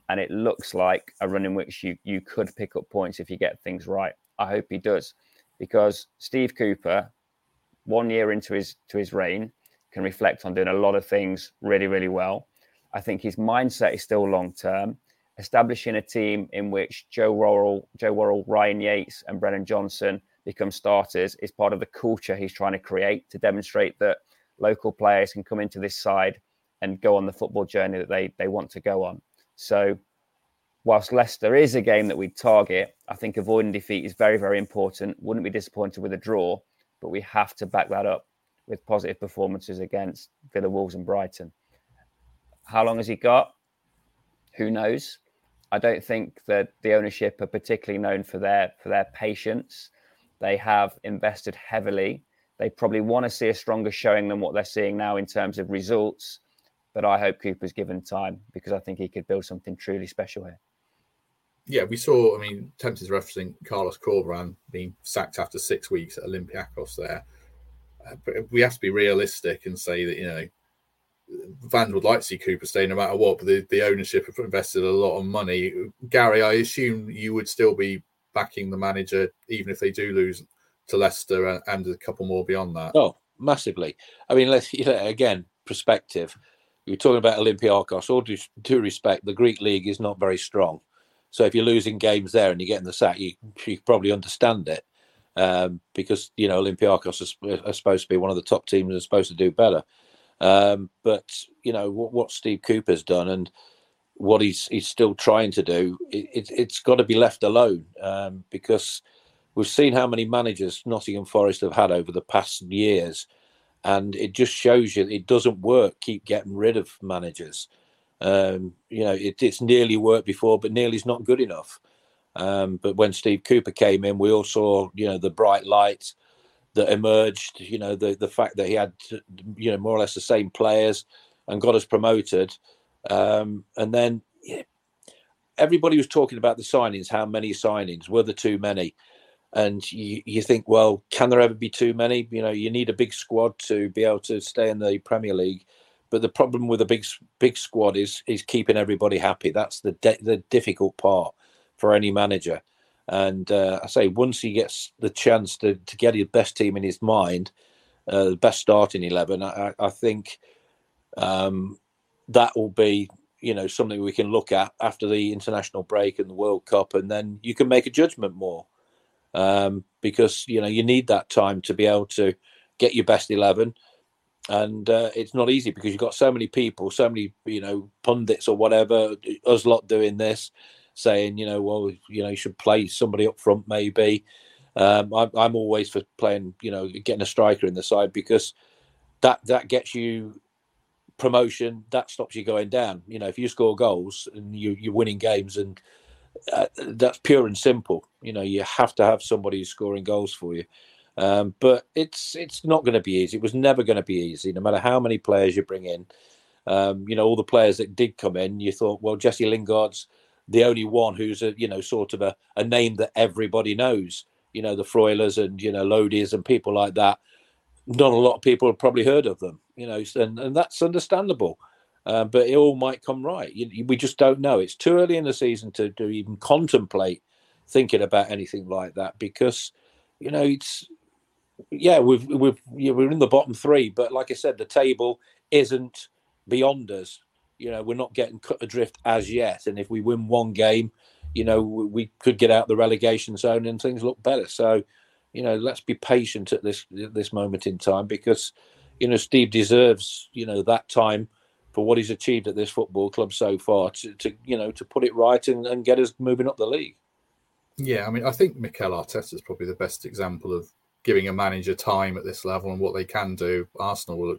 Speaker 5: And it looks like a run in which you you could pick up points if you get things right. I hope he does, because Steve Cooper, one year into his to his reign, can reflect on doing a lot of things really really well. I think his mindset is still long term. Establishing a team in which Joe Worrall, Joe Worrall, Ryan Yates, and Brennan Johnson become starters is part of the culture he's trying to create to demonstrate that local players can come into this side and go on the football journey that they they want to go on. So whilst Leicester is a game that we target, I think avoiding defeat is very, very important. Wouldn't be disappointed with a draw, but we have to back that up with positive performances against Villa Wolves and Brighton. How long has he got? Who knows? I don't think that the ownership are particularly known for their for their patience. They have invested heavily. They probably want to see a stronger showing than what they're seeing now in terms of results. But I hope Cooper's given time because I think he could build something truly special here.
Speaker 3: Yeah, we saw, I mean, Tempest referencing Carlos Corberán being sacked after six weeks at Olympiacos there. We have to be realistic and say that, you know, fans would like to see Cooper stay no matter what, but the, the ownership have invested a lot of money. Garry, I assume you would still be backing the manager, even if they do lose to Leicester and, and a couple more beyond that.
Speaker 4: Oh, massively. I mean, let's you know, again perspective. You're talking about Olympiacos. All due, due respect, the Greek league is not very strong. So if you're losing games there and you're getting the sack, you, you probably understand it um, because you know Olympiacos are, are, supposed to be one of the top teams and are supposed to do better. Um, but you know what, what Steve Cooper's done and what he's he's still trying to do, it, has got to be left alone um, because we've seen how many managers Nottingham Forest have had over the past years, and it just shows you it doesn't work. Keep getting rid of managers. Um, you know, it, it's nearly worked before, but nearly's not good enough. Um, but when Steve Cooper came in, we all saw you know the bright light that emerged. You know the the fact that he had you know more or less the same players and got us promoted. Um, and then yeah, everybody was talking about the signings. How many signings were there too many? And you, you think, well, can there ever be too many? You know, you need a big squad to be able to stay in the Premier League. But the problem with a big big squad is is keeping everybody happy. That's the de- the difficult part for any manager. And uh, I say once he gets the chance to to get his best team in his mind, uh, the best starting eleven, I, I think um, that will be you know something we can look at after the international break and the World Cup, and then you can make a judgment more. Um, because you know you need that time to be able to get your best eleven, and uh, it's not easy because you've got so many people, so many you know pundits or whatever, us lot doing this, saying you know well you know you should play somebody up front maybe. Um, I'm, I'm always for playing you know getting a striker in the side because that that gets you promotion, that stops you going down. You know, if you score goals and you, you're winning games, and uh, that's pure and simple. You know, you have to have somebody scoring goals for you. Um, but it's it's not going to be easy. It was never going to be easy, no matter how many players you bring in. Um, you know, all the players that did come in, you thought, well, Jesse Lingard's the only one who's a you know sort of a, a name that everybody knows. You know, the Freulers and you know Lodis and people like that not a lot of people have probably heard of them, you know, and, and that's understandable. Uh, but it all might come right. You, we just don't know. It's too early in the season to, to even contemplate thinking about anything like that because, you know, it's yeah, we've we've yeah, we're in the bottom three, but like I said, the table isn't beyond us. You know, we're not getting cut adrift as yet, and if we win one game, you know, we could get out the relegation zone and things look better. So you know, let's be patient at this this moment in time because, you know, Steve deserves, you know, that time for what he's achieved at this football club so far to, to you know, to put it right and, and get us moving up the league.
Speaker 3: Yeah, I mean, I think Mikel Arteta is probably the best example of giving a manager time at this level and what they can do. Arsenal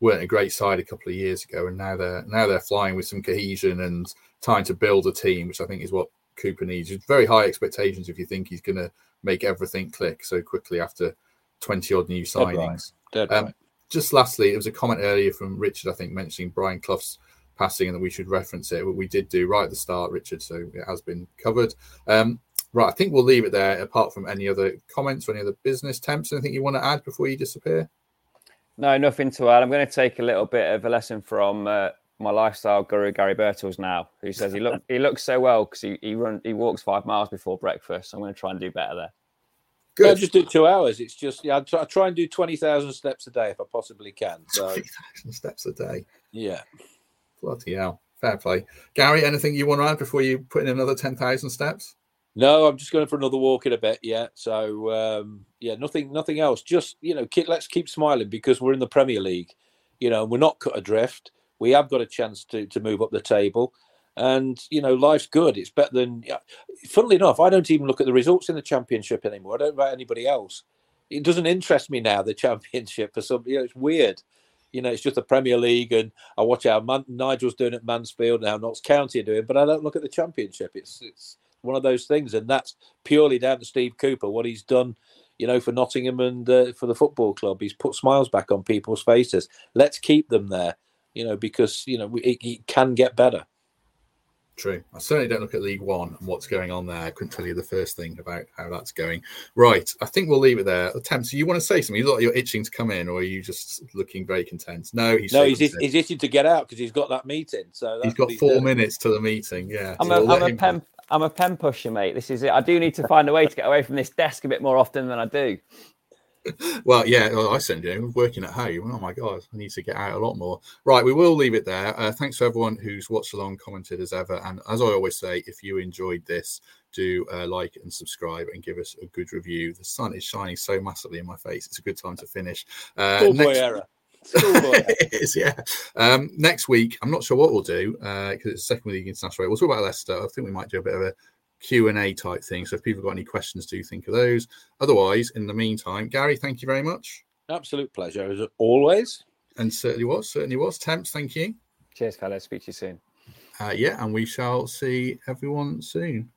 Speaker 3: weren't a great side a couple of years ago, and now they're now they're flying with some cohesion and time to build a team, which I think is what Cooper needs. It's very high expectations if you think he's going to make everything click so quickly after 20 odd new signings.
Speaker 4: Dead right.
Speaker 3: Um, just lastly, it was a comment earlier from Richard, I think, mentioning Brian Clough's passing and that we should reference it. But we did do right at the start, Richard, so it has been covered. Um, right, I think we'll leave it there, apart from any other comments or any other business temps. Anything you want to add before you disappear?
Speaker 5: No, nothing to add. I'm going to take a little bit of a lesson from uh, my lifestyle guru Garry Birtles now, who says he look he looks so well because he he run he walks five miles before breakfast. So I'm going to try and do better there.
Speaker 4: Good. I just do two hours. It's just yeah. I try, I try and do twenty thousand steps a day if I possibly can. So
Speaker 3: twenty thousand steps a day.
Speaker 4: Yeah.
Speaker 3: Bloody hell. Fair play. Garry, anything you want to add before you put in another ten thousand steps?
Speaker 4: No, I'm just going for another walk in a bit. Yeah. So um, yeah, nothing, nothing else. Just you know, keep, let's keep smiling because we're in the Premier League. You know, we're not cut adrift. We have got a chance to to move up the table and you know life's good it's better than funnily enough i don't even look at the results in the championship anymore i don't about anybody else it doesn't interest me now the championship for some you know it's weird you know it's just the premier league and i watch how Man- nigel's doing at mansfield and how notts county are doing but i don't look at the championship it's it's one of those things and that's purely down to steve cooper what he's done you know for nottingham and uh, for the football club he's put smiles back on people's faces let's keep them there you know because you know it, it can get better
Speaker 3: True. I certainly don't look at League One and what's going on there. I couldn't tell you the first thing about how that's going. Right. I think we'll leave it there. Tam, so you want to say something? You look like you're itching to come in, or are you just looking very content? No, he's
Speaker 4: no, he's, he's itching to get out because he's got that meeting. So
Speaker 3: he's got four minutes to the meeting. Yeah.
Speaker 5: I'm a, I'm a pen. I'm a pen pusher, mate. This is it. I do need to find a way to get away from this desk a bit more often than I do
Speaker 3: well, yeah, well, I send you working at home. Oh my god, I need to get out a lot more. Right, we will leave it there. Uh, thanks to everyone who's watched along, commented as ever, and as I always say, if you enjoyed this, do uh, like and subscribe and give us a good review. The sun is shining so massively in my face; it's a good time to finish.
Speaker 4: Uh, next... error.
Speaker 3: it is, yeah. Um, next week, I'm not sure what we'll do because uh, it's second week international. We'll talk about Leicester. I think we might do a bit of a Q&A type thing. So if people got any questions, do think of those. Otherwise, in the meantime, Garry, thank you very much.
Speaker 4: Absolute pleasure, as always.
Speaker 3: And certainly was, certainly was. Temps, thank you.
Speaker 5: Cheers, fellas. Speak to you soon.
Speaker 3: Uh, yeah, and we shall see everyone soon.